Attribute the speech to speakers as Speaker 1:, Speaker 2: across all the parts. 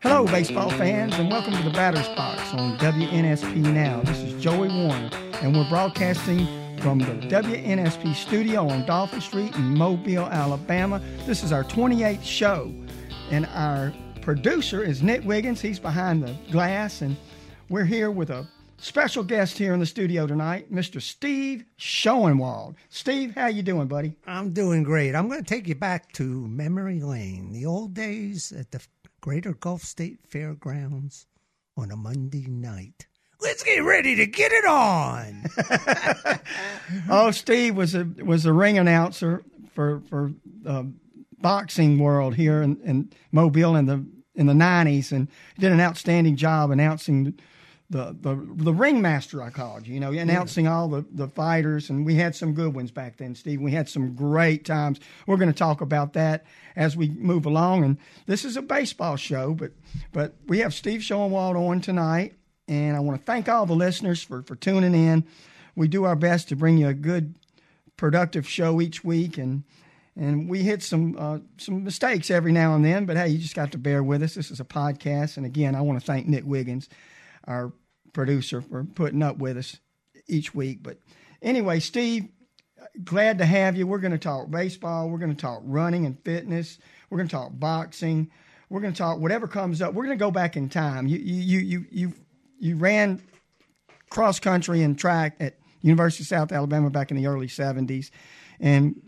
Speaker 1: Hello, baseball fans, and welcome to the Batter's Box on WNSP Now. This is Joey Warner, and we're broadcasting from the WNSP studio on Dauphin Street in Mobile, Alabama. This is our 28th show, and our producer is Nick Wiggins. He's behind the glass, and we're here with a special guest here in the studio tonight, Mr. Steve Schoenwald. Steve, how you doing, buddy?
Speaker 2: I'm doing great. I'm going to take you back to memory lane, the old days at the Greater Gulf State Fairgrounds on a Monday night. Let's get ready to get it on.
Speaker 1: oh, Steve was a was a ring announcer for for uh, boxing world here in, in Mobile in the in the nineties, and did an outstanding job announcing the the the ringmaster I called you. You know, announcing yeah. all the the fighters, and we had some good ones back then, Steve. We had some great times. We're going to talk about that as we move along. And this is a baseball show, but but we have Steve Schoenwald on tonight, and I want to thank all the listeners for for tuning in. We do our best to bring you a good, productive show each week, and and we hit some uh, some mistakes every now and then. But hey, you just got to bear with us. This is a podcast, and again, I want to thank Nick Wiggins our producer, for putting up with us each week. But anyway, Steve, glad to have you. We're going to talk baseball. We're going to talk running and fitness. We're going to talk boxing. We're going to talk whatever comes up. We're going to go back in time. You you you you you ran cross country and track at University of South Alabama back in the early '70s, and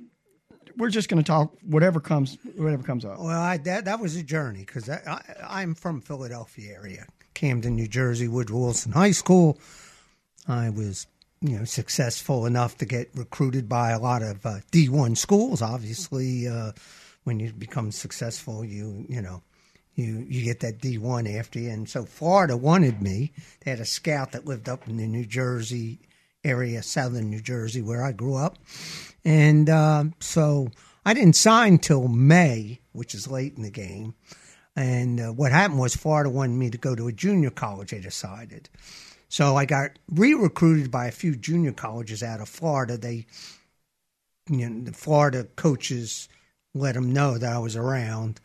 Speaker 1: we're just going to talk whatever comes whatever comes up.
Speaker 2: Well, I, that that was a journey because I, I, am from Philadelphia area, Camden, New Jersey, Woodrow Wilson High School. I was, you know, successful enough to get recruited by a lot of uh, D1 schools. Obviously, uh, when you become successful, you you know, you you get that D1 after you. And so Florida wanted me. They had a scout that lived up in the New Jersey area, southern New Jersey, where I grew up, and uh, so I didn't sign till May, which is late in the game. And uh, what happened was Florida wanted me to go to a junior college, they decided. So I got re recruited by a few junior colleges out of Florida. They, you know, the Florida coaches let them know that I was around.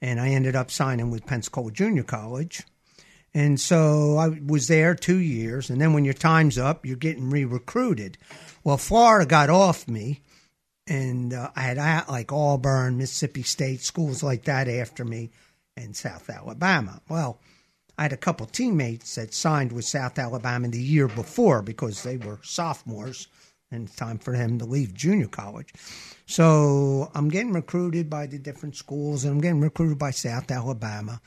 Speaker 2: And I ended up signing with Pensacola Junior College. And so I was there two years. And then when your time's up, you're getting re recruited. Well, Florida got off me. And uh, I had like Auburn, Mississippi State, schools like that after me in South Alabama. Well, I had a couple teammates that signed with South Alabama the year before because they were sophomores and it's time for them to leave junior college. So I'm getting recruited by the different schools and I'm getting recruited by South Alabama.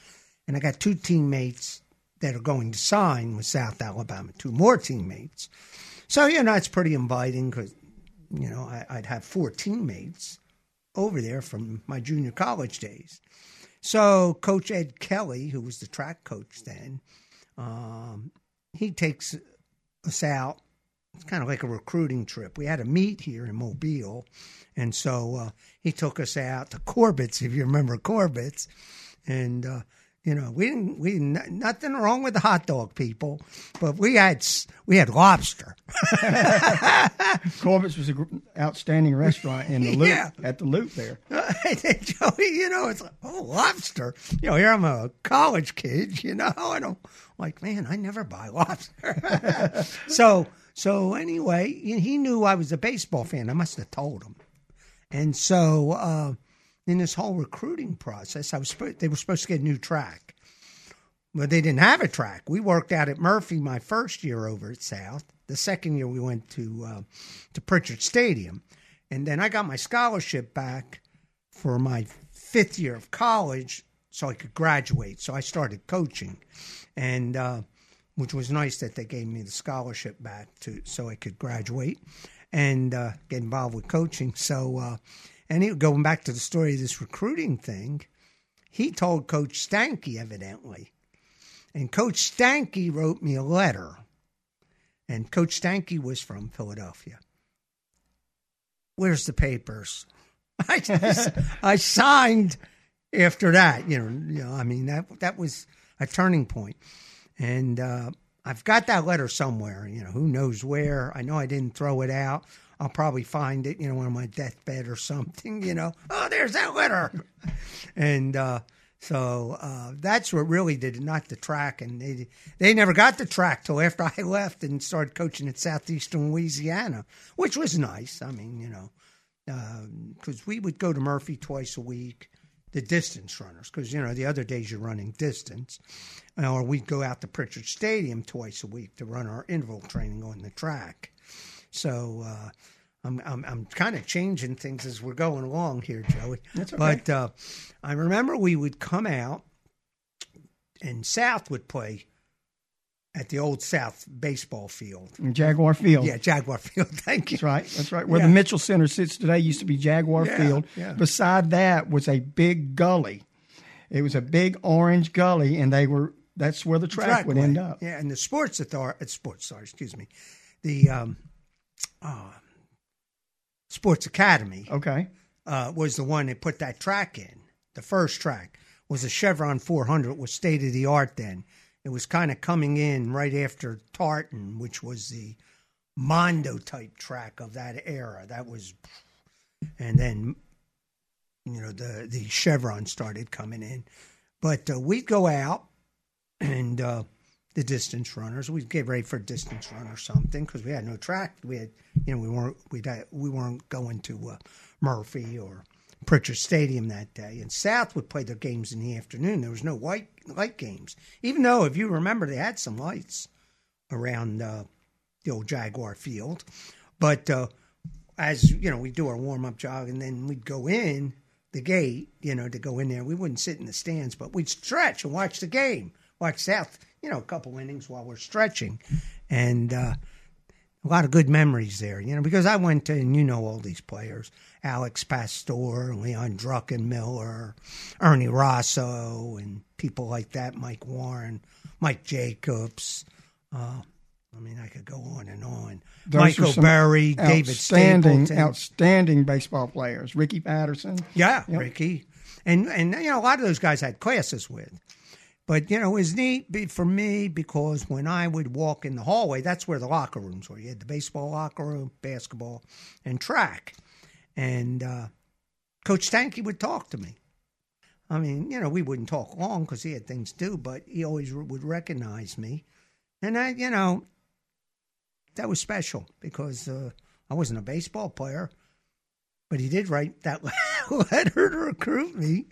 Speaker 2: And I got two teammates that are going to sign with South Alabama, two more teammates. So, you know, it's pretty inviting because, you know, I, I'd have four teammates over there from my junior college days. So Coach Ed Kelly, who was the track coach then, um, he takes us out. It's kind of like a recruiting trip. We had a meet here in Mobile, and so uh, he took us out to Corbett's, if you remember Corbett's, and uh, you know, we didn't, we nothing wrong with the hot dog people, but we had we had lobster.
Speaker 1: Corbett's was an outstanding restaurant in the loop yeah. at the loop there.
Speaker 2: Joey, you know, it's like, oh lobster. You know, here I'm a college kid, you know, and I'm like, man, I never buy lobster. so so anyway, he knew I was a baseball fan. I must have told him, and so. Uh, in this whole recruiting process, I was they were supposed to get a new track, but they didn't have a track. We worked out at Murphy my first year over at South. The second year we went to uh, to Prichard Stadium, and then I got my scholarship back for my fifth year of college, so I could graduate. So I started coaching, and uh, which was nice that they gave me the scholarship back to so I could graduate and uh, get involved with coaching. So uh, and he, going back to the story of this recruiting thing, he told Coach Stanky, evidently. And Coach Stanky wrote me a letter. And Coach Stanky was from Philadelphia. Where's the papers? I, just, I signed after that. You know, you know, I mean that that was a turning point, and uh, I've got that letter somewhere. You know, who knows where? I know I didn't throw it out. I'll probably find it, you know, on my deathbed or something, you know. Oh, there's that letter. and uh, So uh, that's what really did not the track. And they they never got the track till after I left and started coaching at Southeastern Louisiana, which was nice. I mean, you know, because uh, we would go to Murphy twice a week, the distance runners, because you know the other days you're running distance, or we'd go out to Prichard Stadium twice a week to run our interval training on the track. So. Uh, I'm I'm, I'm kind of changing things as we're going along here, Joey.
Speaker 1: That's okay.
Speaker 2: But uh, I remember we would come out, and South would play at the old South baseball field.
Speaker 1: Jaguar Field.
Speaker 2: Yeah, Jaguar Field. Thank you.
Speaker 1: That's right. That's right. Where
Speaker 2: Yeah.
Speaker 1: the Mitchell Center sits today used to be Jaguar
Speaker 2: Yeah,
Speaker 1: Field.
Speaker 2: yeah.
Speaker 1: Beside that was a big gully. It was a big orange gully, and they were that's where the track, would
Speaker 2: Trackway.
Speaker 1: end up.
Speaker 2: Yeah, and the sports authority, sports, sorry, excuse me, the um, uh, Sports Academy
Speaker 1: Okay.
Speaker 2: uh, was the one that put that track in. The first track was a Chevron 400, was state of the art then. It was kind of coming in right after Tartan, which was the Mondo type track of that era. That was, and then, you know, the the Chevron started coming in. But uh, we'd go out and uh, the distance runners. We'd get ready for a distance run or something because we had no track. We had, you know, we weren't we we weren't going to uh, Murphy or Prichard Stadium that day. And South would play their games in the afternoon. There was no white light games, even though if you remember they had some lights around uh, the old Jaguar Field. But uh, as you know, we do our warm up jog, and then we'd go in the gate, you know, to go in there. We wouldn't sit in the stands, but we'd stretch and watch the game, watch South, you know, a couple innings while we're stretching, and uh, a lot of good memories there, you know, because I went to, and you know all these players, Alex Pastor, Leon Druckenmiller, Ernie Rosso, and people like that, Mike Warren, Mike Jacobs. Uh, I mean, I could go on and on.
Speaker 1: Those
Speaker 2: Michael Berry, David
Speaker 1: outstanding,
Speaker 2: Stapleton.
Speaker 1: outstanding baseball players. Ricky Patterson.
Speaker 2: Yeah,
Speaker 1: Yep.
Speaker 2: Ricky, and and you know a lot of those guys I had classes with, but you know it was neat for me because when I would walk in the hallway, that's where the locker rooms were. You had the baseball locker room, basketball, and track, and uh, Coach Stanky would talk to me. I mean, you know, we wouldn't talk long because he had things to do, but he always would recognize me, and I, you know, that was special because uh, I wasn't a baseball player but he did write that letter to recruit me.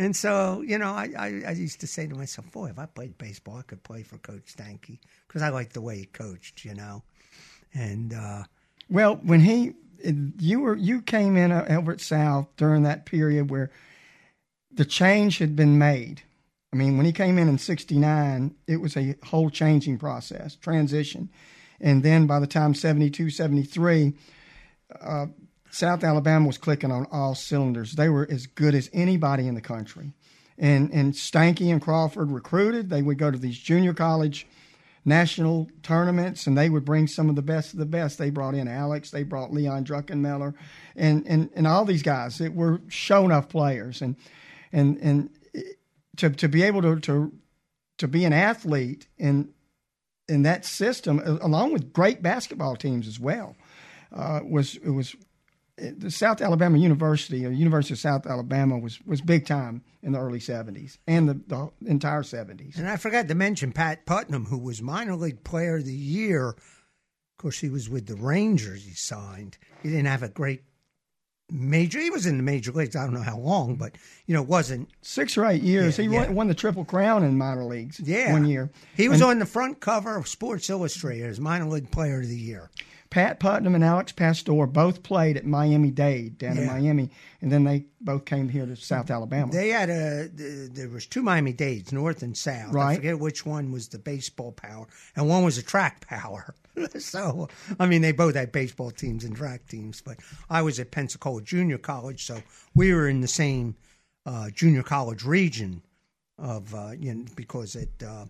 Speaker 2: And so, you know, I, I, I used to say to myself, boy, if I played baseball, I could play for Coach Stanky because I liked the way he coached, you know. And uh,
Speaker 1: Well, when he you were you came in uh, at South during that period where the change had been made. I mean, when he came in in '69, it was a whole changing process, transition, and then by the time '72, '73, uh, South Alabama was clicking on all cylinders. They were as good as anybody in the country, and and Stanky and Crawford recruited. They would go to these junior college national tournaments, and they would bring some of the best of the best. They brought in Alex, they brought Leon Druckenmiller, and and and all these guys that were show enough players, and and and to to be able to to to be an athlete in in that system, along with great basketball teams as well, uh, was it was the South Alabama University or University of South Alabama was was big time in the early '70s and the, the entire '70s.
Speaker 2: and I forgot to mention Pat Putnam, who was minor league player of the year. Of course, he was with the Rangers. He signed. He didn't have a great major. He was in the major leagues. I don't know how long, but you know, wasn't
Speaker 1: Six or eight years,
Speaker 2: Yeah,
Speaker 1: he
Speaker 2: yeah.
Speaker 1: won, won the Triple Crown in minor leagues.
Speaker 2: Yeah.
Speaker 1: one year.
Speaker 2: He was
Speaker 1: And
Speaker 2: on the front cover of Sports Illustrated as minor league player of the year.
Speaker 1: Pat Putnam and Alex Pastor both played at Miami Dade down in Miami, and then they both came here to South Alabama.
Speaker 2: They had a there was two Miami Dades, North and South. I
Speaker 1: Right.
Speaker 2: forget which one was the baseball power, and one was a track power. so I mean, they both had baseball teams and track teams. But I was at Pensacola Junior College, so we were in the same uh, junior college region of uh, you know because it. uh,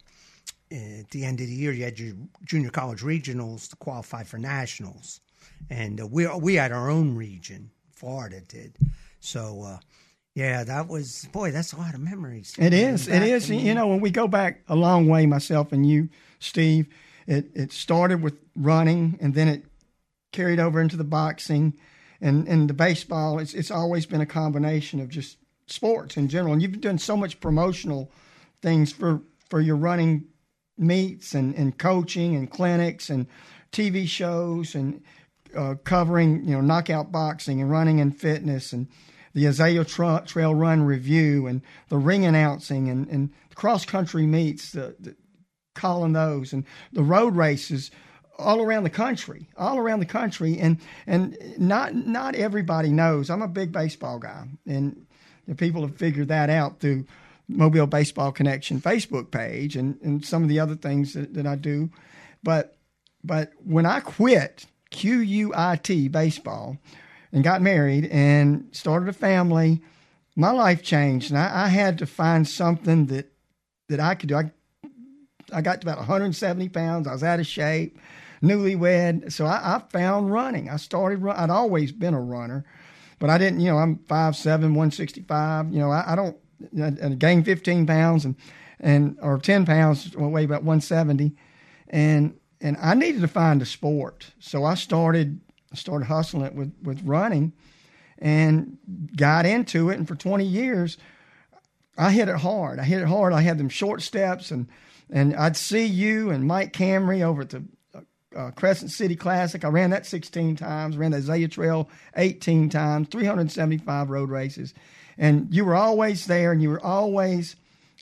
Speaker 2: at the end of the year you had your junior college regionals to qualify for nationals, and uh, we we had our own region. Florida did, so. Uh, yeah, that was boy. That's a lot of memories.
Speaker 1: It is. It is. You know, when we go back a long way, myself and you, Steve, it, it started with running and then it carried over into the boxing and, and the baseball. It's, it's always been a combination of just sports in general. And you've done so much promotional things for for your running meets and, and coaching and clinics and TV shows and uh, covering you know knockout boxing and running and fitness and the Azalea Tra- Trail Run review and the ring announcing and, and cross country meets, the, the, calling those and the road races all around the country, all around the country, and and not not everybody knows. I'm a big baseball guy, and people have figured that out through Mobile Baseball Connection Facebook page and, and some of the other things that, that I do. But but when I quit Q U I T baseball and got married and started a family, my life changed, and I, I had to find something that that I could do. I I got to about 170 pounds. I was out of shape, newlywed. So I, I found running. I started. Run, I'd always been a runner, but I didn't. You know, I'm five seven, 165. You know, I, I don't. I, gained 15 pounds and and or 10 pounds. Weigh about 170, and and I needed to find a sport. So I started started hustling it with with running, and got into it. And for 20 years, I hit it hard. I hit it hard. I had them short steps and and I'd see you and Mike Camry over at the uh, Crescent City Classic. I ran that 16 times, ran the Azalea Trail 18 times, 375 road races. And you were always there and you were always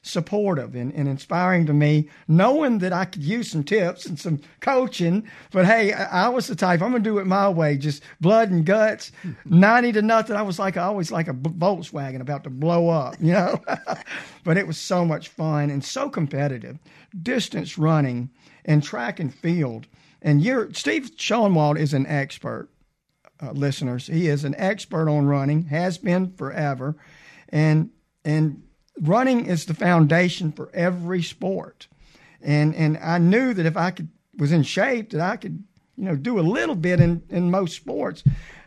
Speaker 1: supportive and, and, inspiring to me, knowing that I could use some tips and some coaching. But hey, I, was the type, I'm going to do it my way, just blood and guts, 90 to nothing. I was like, always like a Volkswagen about to blow up, you know? but it was so much fun and so competitive. Distance running and track and field. And you're, Steve Schoenwald is an expert, uh, listeners. He is an expert on running, has been forever. And, and, running is the foundation for every sport. And and I knew that if I could was in shape that I could, you know, do a little bit in, in most sports.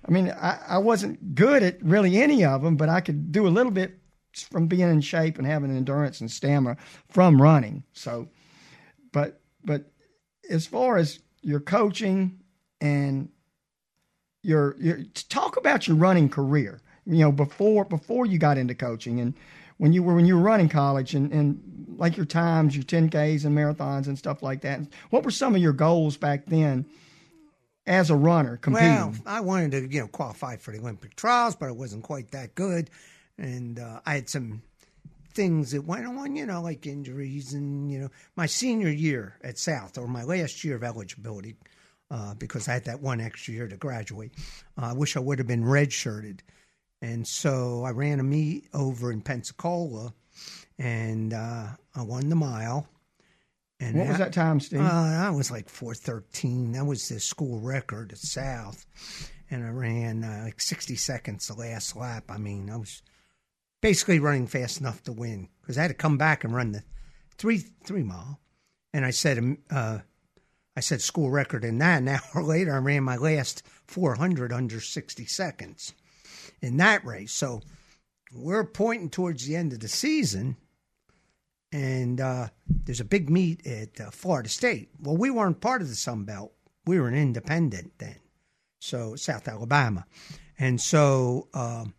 Speaker 1: I mean, I, I wasn't good at really any of them, but I could do a little bit from being in shape and having endurance and stamina from running. So, but but as far as your coaching and your your talk about your running career, you know, before before you got into coaching and when you were when you were running college and, and like your times, your 10Ks and marathons and stuff like that. What were some of your goals back then as a runner competing?
Speaker 2: Well, I wanted to, you know, qualify for the Olympic trials, but I wasn't quite that good. And uh, I had some things that went on, you know, like injuries and, you know, my senior year at South or my last year of eligibility, uh, because I had that one extra year to graduate. Uh, I wish I would have been redshirted and so I ran a meet over in Pensacola, and uh, I won the mile.
Speaker 1: And what was that time, Steve? Uh,
Speaker 2: I was like four thirteen. That was the school record at South, and I ran uh, like sixty seconds the last lap. I mean, I was basically running fast enough to win because I had to come back and run the three three mile. And I said, um, uh, I said school record in that. An hour later, I ran my last four hundred under sixty seconds in that race. So we're pointing towards the end of the season, and uh, there's a big meet at uh, Florida State. Well, we weren't part of the Sun Belt; we were an independent then, so South Alabama, and so um,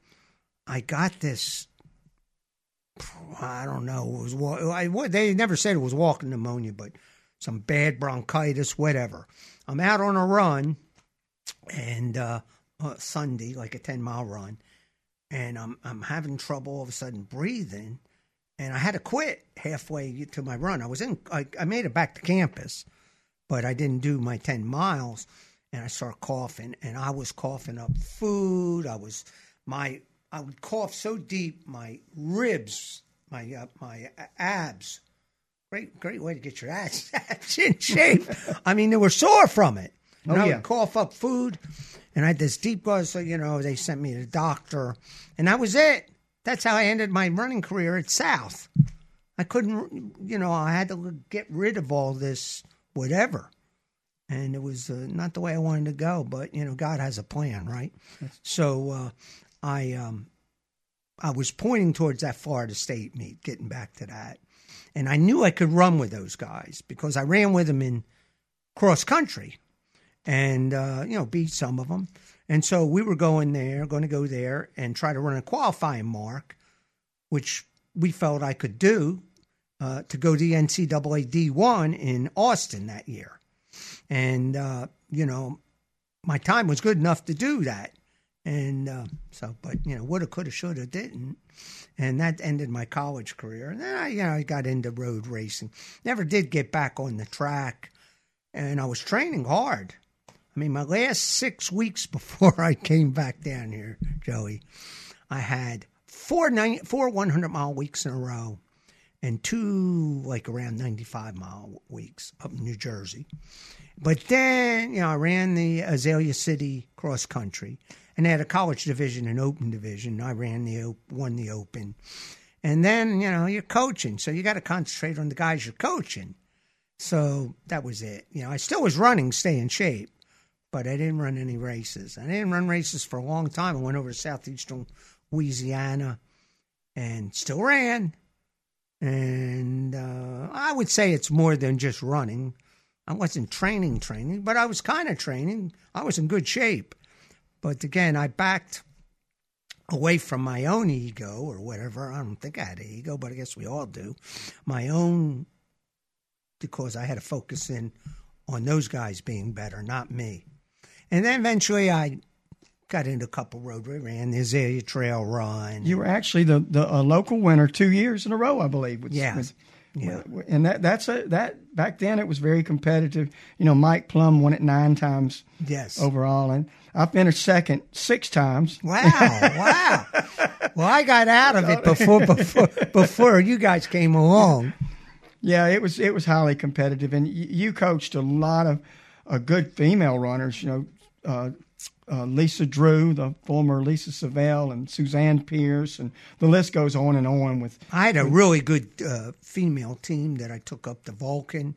Speaker 2: I got this. I don't know. It was they never said it was walking pneumonia, but some bad bronchitis, whatever. I'm out on a run, and uh, uh, Sunday, like a 10 mile run, and I'm, I'm having trouble all of a sudden breathing. And I had to quit halfway to my run. I was in, I, I made it back to campus, but I didn't do my 10 miles. And I started coughing, and I was coughing up food. I was, my, I would cough so deep, my ribs, my, uh, my abs, great, great way to get your ass, in shape. I mean, they were sore from it. And oh, I yeah. would cough up food and I had this deep buzz. So you know, they sent me to the doctor, and that was it. That's how I ended my running career at South. I couldn't, you know, I had to get rid of all this whatever, and it was uh, not the way I wanted to go. But you know, God has a plan, right? Yes. So uh, I, um, I was pointing towards that Florida State meet, getting back to that, and I knew I could run with those guys because I ran with them in cross country and uh, you know beat some of them. And so we were going there, going to go there and try to run a qualifying mark which we felt I could do uh, to go to the NCAA D1 in Austin that year. And, uh, you know, my time was good enough to do that. And uh, so, but, you know, woulda, coulda, shoulda, didn't. And that ended my college career. And then I, you know, I got into road racing. Never did get back on the track. And I was training hard. I mean, my last six weeks before I came back down here, Joey, I had four, nine, four 100 mile weeks in a row and two like around 95 mile weeks up in New Jersey. But then, you know, I ran the Azalea City cross country and they had a college division and open division. I ran the won the open. And then, you know, you're coaching, so you got to concentrate on the guys you're coaching. So that was it. You know, I still was running, stay in shape, but I didn't run any races. I didn't run races for a long time. I went over to southeastern Louisiana and still ran. And uh, I would say it's more than just running. I wasn't training, training, but I was kind of training. I was in good shape. But again, I backed away from my own ego or whatever. I don't think I had an ego, but I guess we all do. My own, because I had to focus in on those guys being better, not me. And then eventually I got into a couple road we ran the Azalea Trail Run.
Speaker 1: You were actually the the uh, local winner two years in a row, I believe. With,
Speaker 2: yeah.
Speaker 1: With,
Speaker 2: yeah.
Speaker 1: And that that's a that back then it was very competitive. You know, Mike Plum won it nine times.
Speaker 2: Yes.
Speaker 1: Overall, and I finished second six times.
Speaker 2: Wow! Wow! well, I got out of it before before before you guys came along.
Speaker 1: Yeah, it was it was highly competitive, and you coached a lot of uh, good female runners. You know, uh, uh, Lisa Drew, the former Lisa Savelle, and Suzanne Pierce, and the list goes on and on. With
Speaker 2: I had a really good uh, female team that I took up the Vulcan,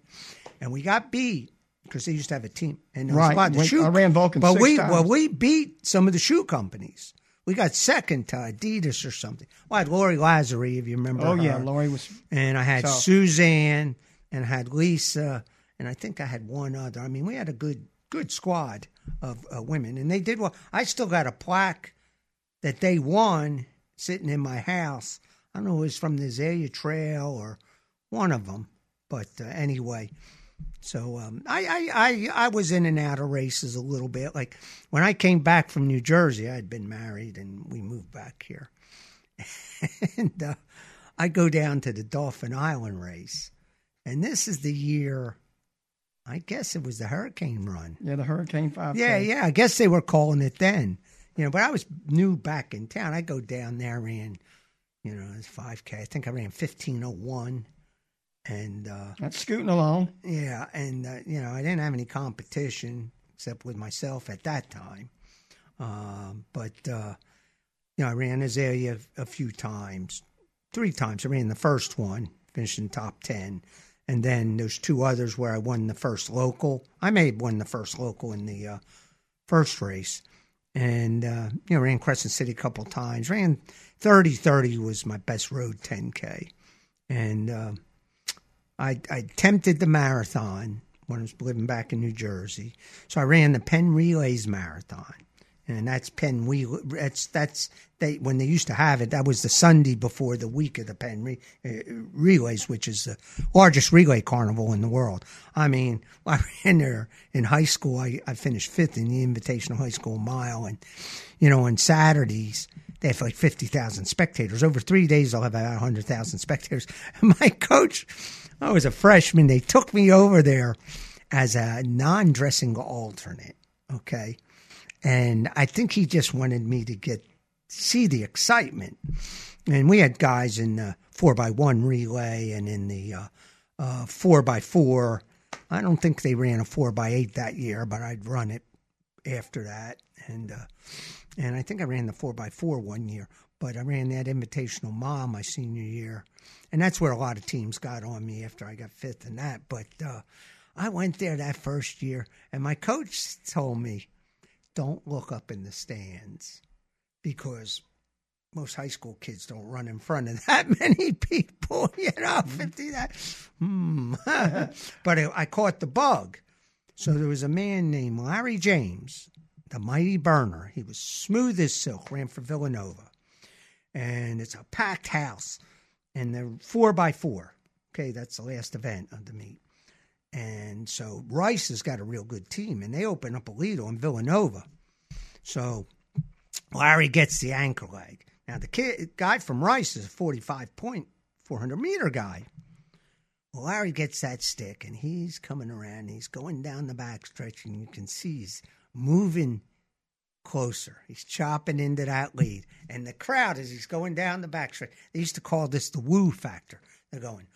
Speaker 2: and we got beat because they used to have a team. And there was
Speaker 1: right,
Speaker 2: a lot of
Speaker 1: When-
Speaker 2: shoe,
Speaker 1: I ran Vulcan
Speaker 2: but we
Speaker 1: times.
Speaker 2: well we beat some of the shoe companies. We got second to Adidas or something. Well, I had Lori Lazary, if you remember.
Speaker 1: oh yeah. Lori was
Speaker 2: and I had
Speaker 1: So-
Speaker 2: Suzanne and I had Lisa and I think I had one other. I mean, we had a good good squad of uh, women, and they did well. I still got a plaque that they won sitting in my house. I don't know if it was from the Azalea Trail or one of them, but uh, anyway. So um, I, I, I I was in and out of races a little bit. Like when I came back from New Jersey, I had been married and we moved back here, and uh, I go down to the Dauphin Island race, and this is the year. I guess it was the Hurricane Run.
Speaker 1: yeah the Hurricane Five.
Speaker 2: Yeah, yeah. I guess they were calling it then. You know, but I was new back in town. I go down there, ran, you know, it's five K. I think I ran fifteen oh one. And uh
Speaker 1: That's scooting along.
Speaker 2: yeah, and uh, you know, I didn't have any competition except with myself at that time. Um, but uh, you know, I ran Azalea a few times, three times. I ran the first one, finished in top ten, and then there's two others where I won the first local. I may have won the first local in the uh, first race, and uh, you know, ran Crescent City a couple times. Ran thirty thirty was my best road ten k, and. Uh, I, I attempted the marathon when I was living back in New Jersey. So I ran the Penn Relays Marathon. And that's Penn Wheel. That's that's they when they used to have it. That was the Sunday before the week of the Penn Re, uh, Relays, which is the largest relay carnival in the world. I mean, I ran there in high school. I, I finished fifth in the Invitational High School Mile, and you know, on Saturdays they have like fifty thousand spectators. Over three days, they'll have about hundred thousand spectators. My coach, I was a freshman. They took me over there as a non-dressing alternate. Okay, and I think he just wanted me to get see the excitement. And we had guys in the four by one relay and in the uh, uh, four by four. I don't think they ran a four by eight that year, but I'd run it after that. And uh, and I think I ran the four by four one year, but I ran that invitational mom my senior year, and that's where a lot of teams got on me after I got fifth in that. But uh, I went there that first year, and my coach told me, "Don't look up in the stands because." Most high school kids don't run in front of that many people, you know, 50 that. Hmm. but I, I caught the bug. So there was a man named Larry James, the mighty burner. He was smooth as silk, ran for Villanova. and it's a packed house, and they're four by four. Okay, that's the last event of the meet. And so Rice has got a real good team, and they open up a lead on Villanova. So Larry gets the anchor leg. Now the kid guy from Rice is a 45 point 400 meter guy. Well, Larry gets that stick and he's coming around. He's going down the backstretch, and you can see he's moving closer. He's chopping into that lead. And the crowd, as he's going down the backstretch, they used to call this the woo factor. They're going,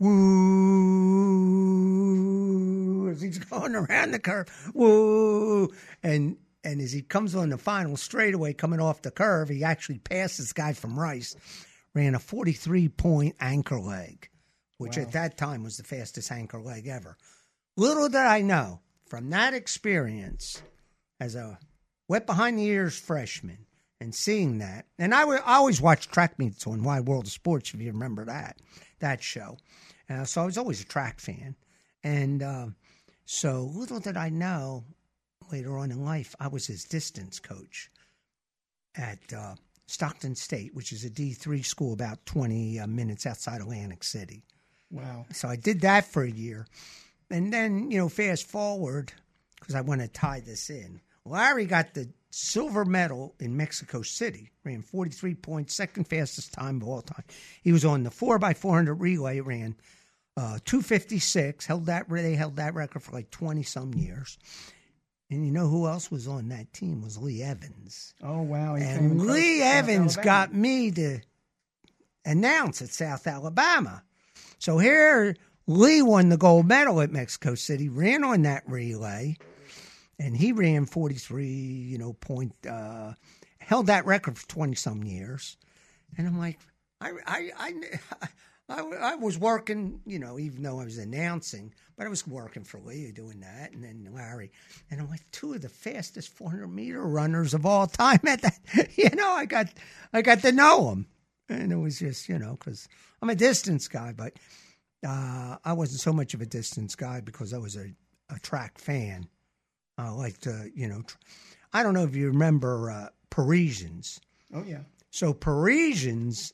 Speaker 2: woo, as he's going around the curve, woo. And and as he comes on the final straightaway coming off the curve, he actually passed this guy from Rice, ran a 43 point anchor leg, which
Speaker 1: Wow.
Speaker 2: at that time was the fastest anchor leg ever. Little did I know from that experience as a wet behind the ears freshman and seeing that, and I always watch track meets on Wide World of Sports, if you remember that, that show. Uh, so I was always a track fan. And uh, so little did I know later on in life, I was his distance coach at uh, Stockton State, which is a D3 school about 20 uh, minutes outside Atlantic City.
Speaker 1: Wow.
Speaker 2: So I did that for a year. And then, you know, fast forward, because I want to tie this in. Larry got the silver medal in Mexico City, ran 43 points, second fastest time of all time. He was on the 4x400 relay, ran uh, 256, held that, they held that record for like 20 some years. And you know who else was on that team was Lee Evans.
Speaker 1: Oh wow.
Speaker 2: And Lee Evans
Speaker 1: Alabama.
Speaker 2: got me to announce at South Alabama. So here, Lee won the gold medal at Mexico City, ran on that relay, and he ran 43, you know, point, uh, held that record for 20 some years. And I'm like, I, I, I, I, I was working, you know, even though I was announcing, but I was working for Lee doing that, and then Larry, and I'm like two of the fastest 400 meter runners of all time. At that, you know, I got, I got to know them, and it was just, you know, because I'm a distance guy, but uh, I wasn't so much of a distance guy because I was a, a track fan. I liked, uh, you know, tr- I don't know if you remember uh, Parisians.
Speaker 1: Oh yeah.
Speaker 2: So Parisians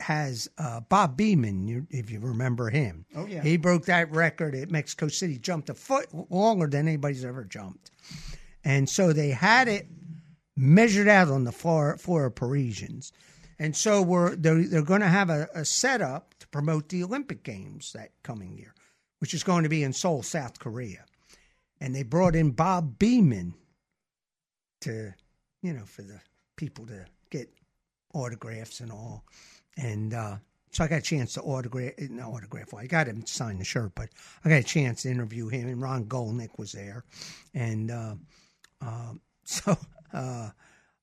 Speaker 2: has uh, Bob Beamon, you, if you remember him.
Speaker 1: Oh yeah.
Speaker 2: He broke that record at Mexico City, jumped a foot longer than anybody's ever jumped. And so they had it measured out on the floor, floor of Parisians. And so we're, they're, they're going to have a, a setup to promote the Olympic Games that coming year, which is going to be in Seoul, South Korea. And they brought in Bob Beamon to, you know, for the people to get autographs and all. And uh, so I got a chance to autograph, no autograph, well, I got him to sign the shirt, but I got a chance to interview him, and Ron Golnick was there. And uh, um, so uh,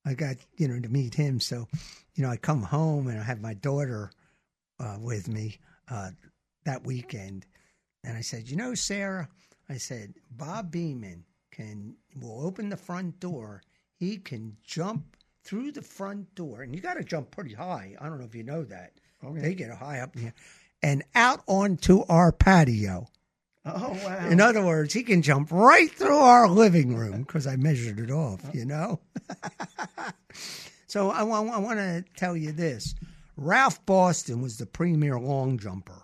Speaker 2: I got, you know, to meet him. So, you know, I come home and I have my daughter uh, with me uh, that weekend. And I said, you know, Sarah, I said, Bob Beamon can, will open the front door. He can jump through the front door, and you got to jump pretty high. I don't know if you know that.
Speaker 1: Okay.
Speaker 2: They get high up in here, and out onto our patio.
Speaker 1: Oh wow.
Speaker 2: In other words, he can jump right through our living room because I measured it off, you know? so I, want I want to tell you this Ralph Boston was the premier long jumper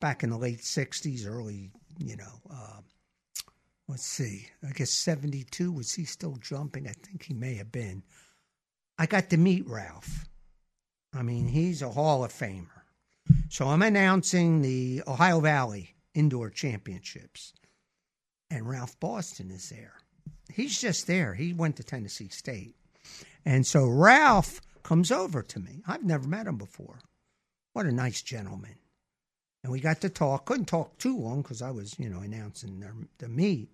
Speaker 2: back in the late 60s, early, you know, uh, let's see, I guess 72. Was he still jumping? I think he may have been. I got to meet Ralph. I mean, he's a Hall of Famer. So I'm announcing the Ohio Valley Indoor Championships, and Ralph Boston is there. He's just there. He went to Tennessee State. And so Ralph comes over to me. I've never met him before. What a nice gentleman. And we got to talk. Couldn't talk too long because I was, you know, announcing the, the meet.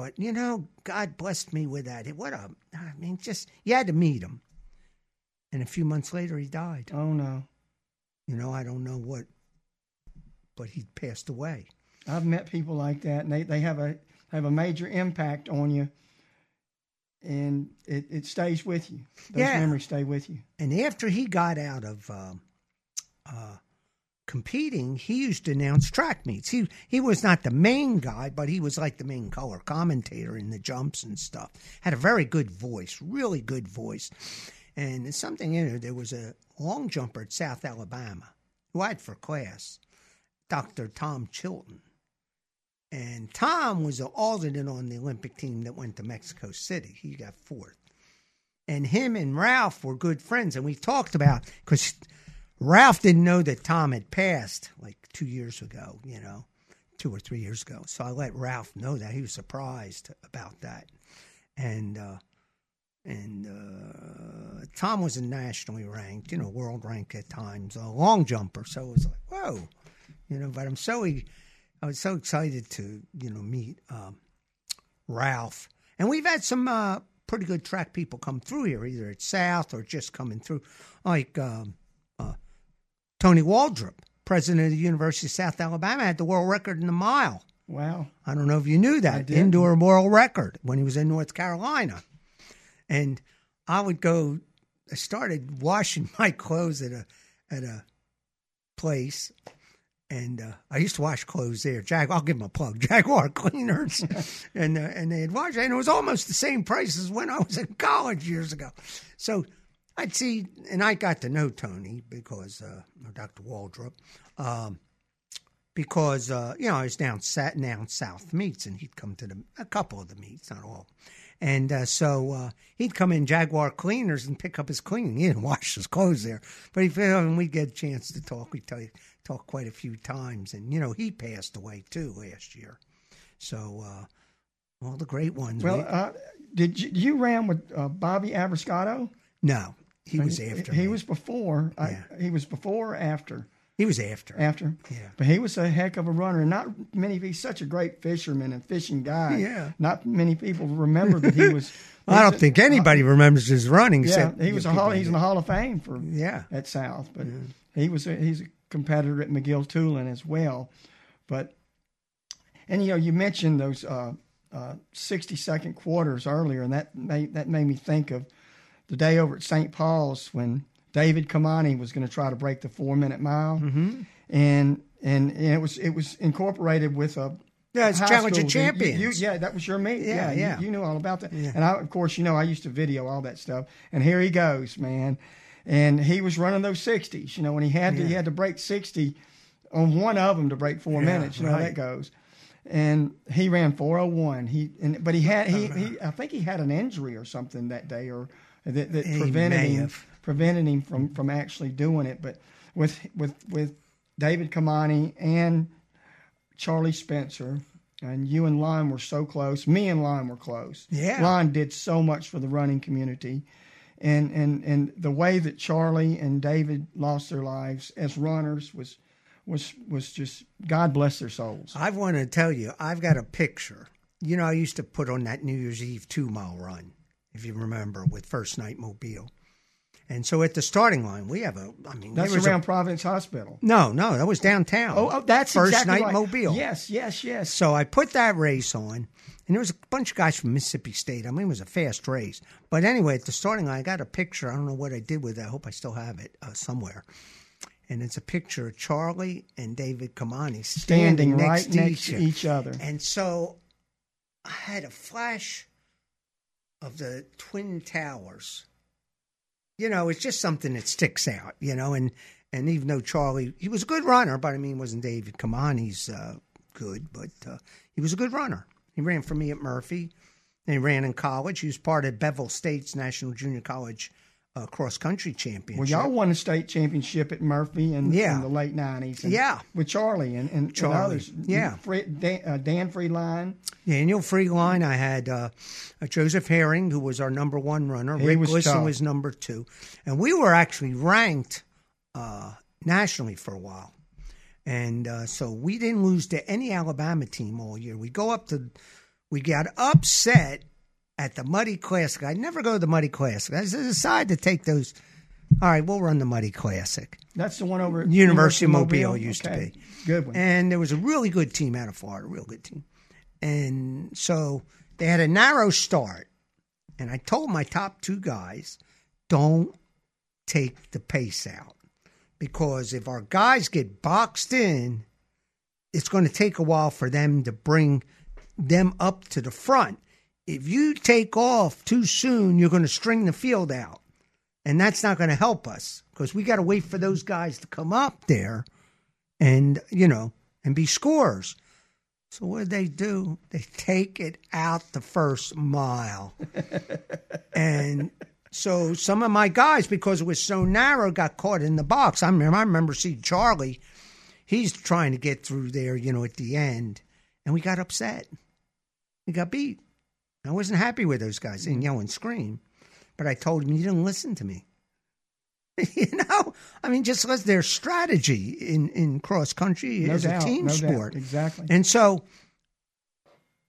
Speaker 2: But, you know, God blessed me with that. What a, I mean, just, you had to meet him. And a few months later, he died.
Speaker 1: Oh no.
Speaker 2: You know, I don't know what, but he passed away.
Speaker 1: I've met people like that, and they, they have a have a major impact on you, and it, it stays with you. Those
Speaker 2: Yeah.
Speaker 1: memories stay with you.
Speaker 2: And after he got out of um uh, competing, he used to announce track meets. He he was not the main guy, but he was like the main color commentator in the jumps and stuff. Had a very good voice, really good voice. And something in there, There was a long jumper at South Alabama who I had for class, Dr. Tom Chilton. And Tom was an alternate on the Olympic team that went to Mexico City. He got fourth. And him and Ralph were good friends. And we talked about, because Ralph didn't know that Tom had passed like two years ago, you know, two or three years ago. So I let Ralph know that. He was surprised about that. And, uh, and uh, Tom was a nationally ranked, you know, world ranked at times, a long jumper. So it was like, whoa, you know. But I'm so I was so excited to you know meet um, Ralph, and we've had some uh, pretty good track people come through here, either at South or just coming through, like um, uh, Tony Waldrop, president of the University of South Alabama, had the world record in the mile.
Speaker 1: Wow.
Speaker 2: I don't know if you knew that. Indoor world record when he was in North Carolina. And I would go I started washing my clothes at a at a place and uh, I used to wash clothes there. Jag, I'll give them a plug. Jaguar Cleaners, and uh, and they had wash, and it was almost the same price as when I was in college years ago. So I'd see, and I got to know Tony because uh, Dr. Waldrop, um, because uh, you know I was down sat down South meets, and he'd come to the a couple of the meets, not all. And uh, so uh, he'd come in Jaguar Cleaners and pick up his cleaning. He didn't wash his clothes there, but he, and we'd get a chance to talk. We'd tell talk quite a few times, and you know he passed away too last year. So uh, all the great ones.
Speaker 1: Well,
Speaker 2: we-
Speaker 1: uh, did you, you ran with uh, Bobby Abrascato?
Speaker 2: No, he was after.
Speaker 1: He
Speaker 2: me.
Speaker 1: was before.
Speaker 2: Yeah.
Speaker 1: I, he was before or after.
Speaker 2: He was after.
Speaker 1: After.
Speaker 2: Yeah.
Speaker 1: But he was a heck of a runner. and Not many. He's such a great fisherman and fishing guy.
Speaker 2: Yeah.
Speaker 1: Not many people remember that he was.
Speaker 2: I don't think anybody remembers his running.
Speaker 1: Yeah,
Speaker 2: except
Speaker 1: he was a hall, he's in the Hall of Fame for
Speaker 2: Yeah.
Speaker 1: at South, but he was a, he's a competitor at McGill-Toolen as well. But and you know you mentioned those uh, uh, sixty second quarters earlier, and that made that made me think of the day over at St. Paul's when David Kamani was going to try to break the four minute mile, mm-hmm. and, and and it was it was incorporated with a
Speaker 2: Yeah, it's Challenge of
Speaker 1: schools. You- you-
Speaker 2: Champions.
Speaker 1: yeah, that was your meet.
Speaker 2: Yeah,
Speaker 1: Yeah, you-
Speaker 2: yeah.
Speaker 1: You, knew all about that. And I, of course, you know, I used to video all that stuff. And here he goes, man. And he was running those sixties. You know, when he had to, he had to break sixty on one of them to break four minutes. You know how that goes. And he ran four oh one. He and but he had he, he I think he had an injury or something that day or that, that prevented him prevented him from from actually doing it. But with with with David Kamani and Charlie Spencer, and you and Lon were so close. Me and Lon were close.
Speaker 2: Yeah.
Speaker 1: Lon did so much for the running community, and and and the way that Charlie and David lost their lives as runners was was was just God bless their souls.
Speaker 2: I want to tell you, I've got a picture. You know, I used to put on that New Year's Eve two mile run, if you remember, with First Night Mobile. And so at the starting line, we have a. I mean,
Speaker 1: That's
Speaker 2: there was a-
Speaker 1: around Providence Hospital.
Speaker 2: no, no, that was downtown.
Speaker 1: Oh, oh that's
Speaker 2: First
Speaker 1: exactly
Speaker 2: Night
Speaker 1: right.
Speaker 2: Mobile.
Speaker 1: Yes, yes, yes.
Speaker 2: So I put that race on, and there was a bunch of guys from Mississippi State. I mean, it was a fast race. But anyway, at the starting line, I got a picture. I don't know what I did with it. I hope I still have it uh, somewhere. And it's a picture of Charlie and David Kamani standing,
Speaker 1: Standing
Speaker 2: next
Speaker 1: right
Speaker 2: to
Speaker 1: next
Speaker 2: each,
Speaker 1: to each other.
Speaker 2: And so I had a flash of the Twin Towers. You know, it's just something that sticks out, you know, and and even though Charlie, he was a good runner, but I mean, wasn't David Come Kamani's uh, good, but uh, he was a good runner. He ran for me at Murphy, and he ran in college. He was part of Bevill State's National Junior College uh, cross country championship.
Speaker 1: Well, y'all won a state championship at Murphy in,
Speaker 2: Yeah.
Speaker 1: in the late nineties.
Speaker 2: Yeah.
Speaker 1: with Charlie and, and, and
Speaker 2: Charlie,
Speaker 1: others.
Speaker 2: yeah.
Speaker 1: Fre- Dan, uh, Dan Freeline.
Speaker 2: Daniel Freeline. I had uh, uh, Joseph Herring, who was our number one runner.
Speaker 1: He
Speaker 2: Rick
Speaker 1: was
Speaker 2: Glisson
Speaker 1: tough.
Speaker 2: was number two, and we were actually ranked uh, nationally for a while. And uh, so we didn't lose to any Alabama team all year. We go up to, we got upset at the Muddy Classic. I never go to the Muddy Classic. I decided to take those. All right, we'll run the Muddy Classic.
Speaker 1: That's the one over at
Speaker 2: University of Mobile used to be.
Speaker 1: Good one.
Speaker 2: And there was a really good team out of Florida, real good team. And so they had a narrow start. And I told my top two guys, don't take the pace out. Because if our guys get boxed in, it's going to take a while for them to bring them up to the front. If you take off too soon, you're going to string the field out. And that's not going to help us because we got to wait for those guys to come up there and, you know, and be scorers. So what do they do? They take it out the first mile. and so some of my guys, because it was so narrow, got caught in the box. I remember, I remember seeing Charlie. He's trying to get through there, you know, at the end, and we got upset. We got beat. I wasn't happy with those guys. They didn't yell and scream, but I told him you didn't listen to me. you know, I mean, just let their strategy in in cross country
Speaker 1: No
Speaker 2: is
Speaker 1: doubt,
Speaker 2: a team
Speaker 1: no doubt.
Speaker 2: sport,
Speaker 1: Exactly.
Speaker 2: and so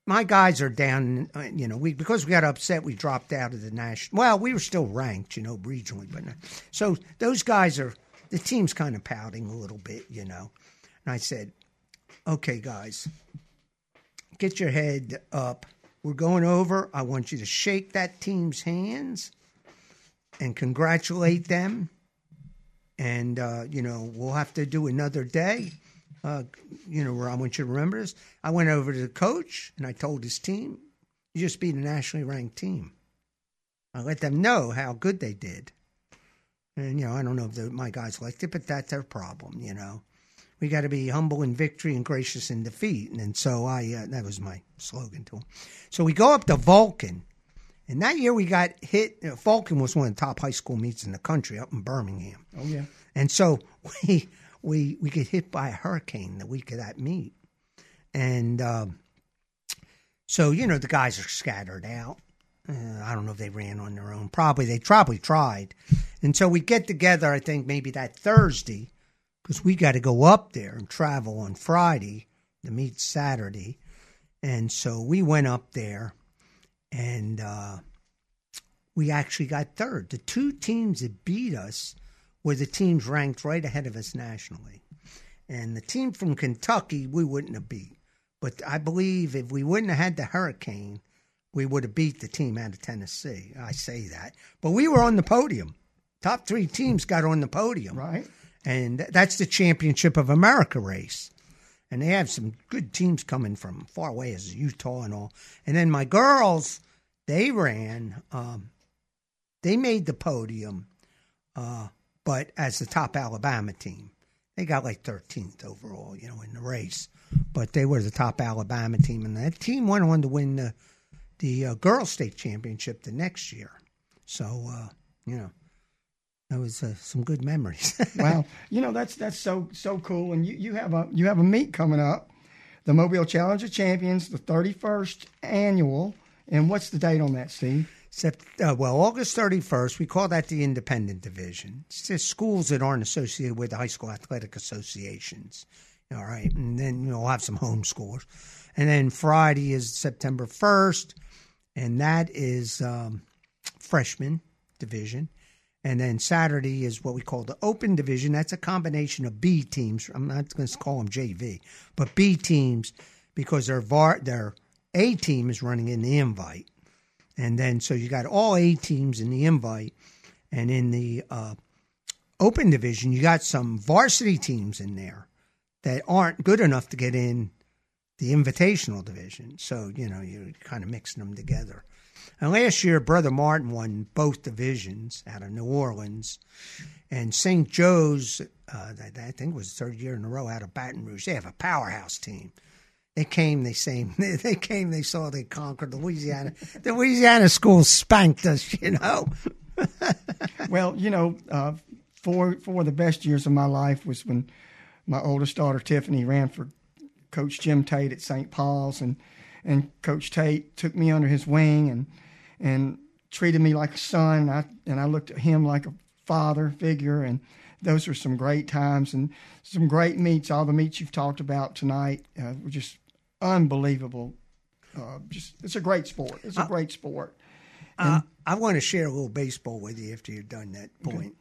Speaker 2: my guys are down. You know, we because we got upset, we dropped out of the national. Well, we were still ranked, you know, regionally, but not, so those guys are the team's kind of pouting a little bit, you know. And I said, "Okay, guys, get your head up. We're going over. I want you to shake that team's hands and congratulate them. And uh, you know, we'll have to do another day." uh, you know, where I want you to remember this. I went over to the coach and I told his team, you just beat a nationally ranked team. I let them know how good they did. And, you know, I don't know if the, my guys liked it, but that's their problem, you know. We got to be humble in victory and gracious in defeat. And, so I, uh, that was my slogan to them. So we go up to Vulcan. And that year we got hit. Uh, Vulcan was one of the top high school meets in the country up in Birmingham.
Speaker 1: oh yeah.
Speaker 2: And so we we we get hit by a hurricane the week of that meet, and um, so you know the guys are scattered out. Uh, I don't know if they ran on their own. Probably they probably tried, and so we get together. I think maybe that Thursday because we got to go up there and travel on Friday. The meet Saturday, and so we went up there, and uh, we actually got third. The two teams that beat us were the teams ranked right ahead of us nationally. And the team from Kentucky, we wouldn't have beat. But I believe if we wouldn't have had the hurricane, we would have beat the team out of Tennessee. I say that. But we were on the podium. Top three teams got on the podium.
Speaker 1: Right.
Speaker 2: And that's the Championship of America race. And they have some good teams coming from far away as Utah and all. And then my girls, they ran, um, they made the podium, uh, but as the top Alabama team. They got like 13th overall, you know, in the race. But they were the top Alabama team. And that team went on to win the, the uh, girls' state championship the next year. So, uh, you know, that was uh, some good memories.
Speaker 1: wow. You know that's that's so so cool. And you, you have a you have a meet coming up, the Mobile Challenge of Champions, the thirty first annual. And what's the date on that, Steve?
Speaker 2: Sept, uh, well, August 31st, we call that the independent division. It's just schools that aren't associated with the high school athletic associations. All right. And then you know, we'll have some home scores. And then Friday is September 1st, and that is um, freshman division. And then Saturday is what we call the open division. That's a combination of B teams. I'm not going to call them JV, but B teams because their VAR, their A team is running in the invite. And then so you got all A teams in the invite, and in the uh, open division, you got some varsity teams in there that aren't good enough to get in the invitational division. So you know you're kind of mixing them together. And last year, Brother Martin won both divisions out of New Orleans, and St. Joe's, uh, I think it was the third year in a row out of Baton Rouge. They have a powerhouse team. They came, they same, they came, they saw they conquered Louisiana. The Louisiana schools spanked us, you know.
Speaker 1: Well, you know, uh, four four of the best years of my life was when my oldest daughter Tiffany ran for Coach Jim Tate at St. Paul's, and and Coach Tate took me under his wing and and treated me like a son. And I and I looked at him like a father figure, and those were some great times and some great meets. All the meets you've talked about tonight uh, were just unbelievable. Uh, just it's a great sport. It's a great sport.
Speaker 2: Uh, I want to share a little baseball with you after you've done that point.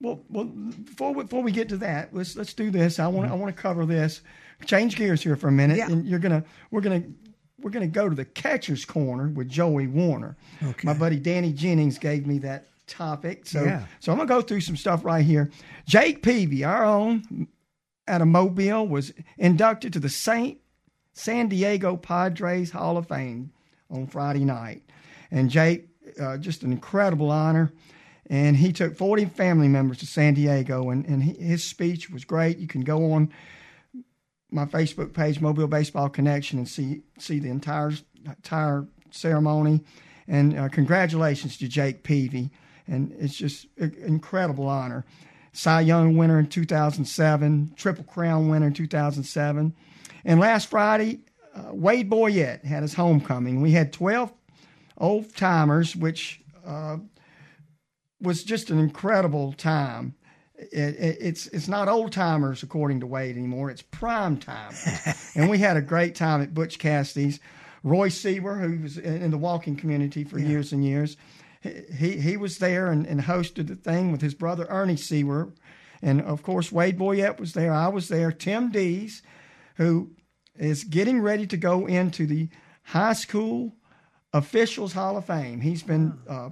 Speaker 1: Well, well, before we, before we get to that, let's let's do this. I want I want to cover this. Change gears here for a minute,
Speaker 2: Yeah.
Speaker 1: and you're gonna we're gonna we're gonna go to the catcher's corner with Joey Warner.
Speaker 2: Okay.
Speaker 1: My buddy Danny Jennings gave me that topic, so
Speaker 2: Yeah.
Speaker 1: so I'm gonna go through some stuff right here. Jake Peavy, our own out of Mobile, was inducted to the Saint San Diego Padres Hall of Fame on Friday night, and Jake, uh, just an incredible honor and he took 40 family members to San Diego, and, and he, his speech was great. You can go on my Facebook page, Mobile Baseball Connection, and see see the entire entire ceremony. And uh, congratulations to Jake Peavy, and it's just an incredible honor. Cy Young winner in 2007, Triple Crown winner in 2007, and last Friday, uh, Wade Boyette had his homecoming. We had 12 old timers, which uh, was just an incredible time. It, it, it's it's not old timers according to Wade anymore. It's prime time, and we had a great time at Butch Cassidy's. Roy Seaver, who was in the walking community for yeah. years and years, he he was there and, and hosted the thing with his brother Ernie Seaver, and of course Wade Boyette was there. I was there. Tim Dees, who is getting ready to go into the high school officials Hall of Fame. He's been uh,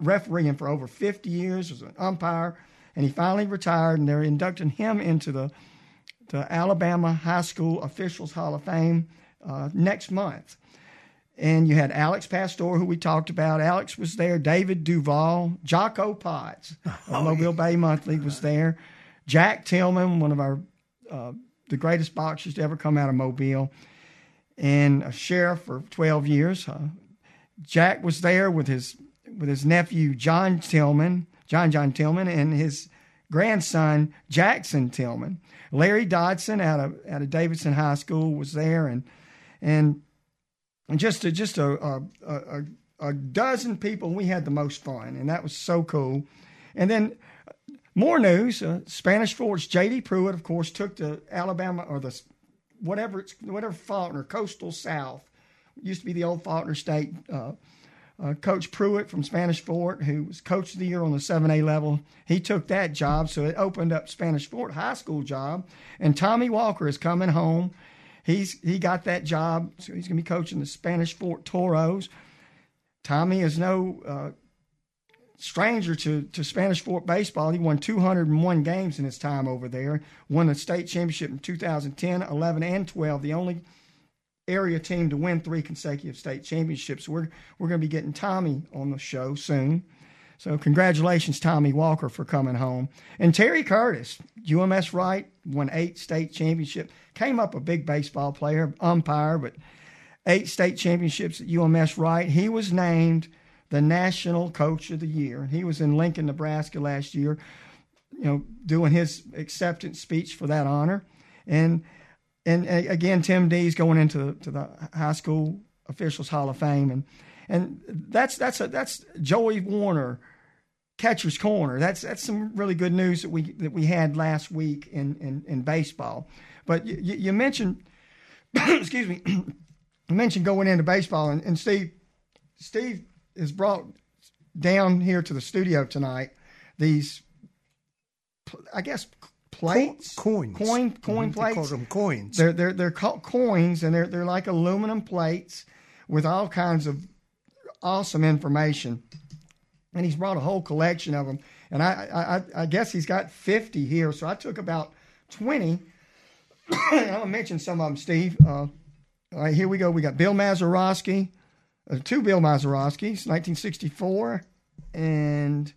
Speaker 1: refereeing for over 50 years as an umpire, and he finally retired, and they're inducting him into the, the Alabama High School Officials Hall of Fame uh, next month. And you had Alex Pastor, who we talked about. Alex was there. David Duval, Jocko Potts of oh, Mobile yeah. Bay Monthly was there. Jack Tillman, one of our uh, the greatest boxers to ever come out of Mobile, and a sheriff for 12 years. Uh, Jack was there with his with his nephew John Tillman, John John Tillman, and his grandson Jackson Tillman. Larry Dodson out of out of Davidson High School was there, and and just a, just a, a, a, a dozen people. We had the most fun, and that was so cool. And then more news: uh, Spanish Fort's J.D. Pruitt, of course, took the Alabama or the whatever it's whatever Faulkner Coastal South used to be the old Faulkner State. Uh, uh, Coach Pruitt from Spanish Fort, who was Coach of the Year on the 7A level, he took that job, so it opened up Spanish Fort High School job. And Tommy Walker is coming home. He's he got that job, so he's going to be coaching the Spanish Fort Toros. Tommy is no uh, stranger to, to Spanish Fort baseball. He won 201 games in his time over there. Won the state championship in 2010, 11, and 12. The only area team to win three consecutive state championships. We're we're going to be getting Tommy on the show soon. So congratulations, Tommy Walker, for coming home. And Terry Curtis, UMS Wright, won eight state championships. Came up a big baseball player, umpire, but eight state championships at UMS Wright. He was named the National Coach of the Year. He was in Lincoln, Nebraska last year, you know, doing his acceptance speech for that honor. And and uh, again, Tim Dees going into to the high school officials Hall of Fame, and and that's that's a, that's Joey Warner, catcher's corner. That's that's some really good news that we that we had last week in in, in baseball. But you, you mentioned, excuse me, you mentioned going into baseball, and, and Steve Steve has brought down here to the studio tonight these, I guess plates,
Speaker 2: Co- coins,
Speaker 1: coin coin mm-hmm. plates.
Speaker 2: They call them coins.
Speaker 1: They're they're they're called coins, and they're they're like aluminum plates with all kinds of awesome information. And he's brought a whole collection of them. And I I, I guess he's got fifty here. So I took about twenty. I'm gonna mention some of them, Steve. Uh, all right, here we go. We got Bill Mazeroski, uh, two Bill Mazeroskis, 1964, and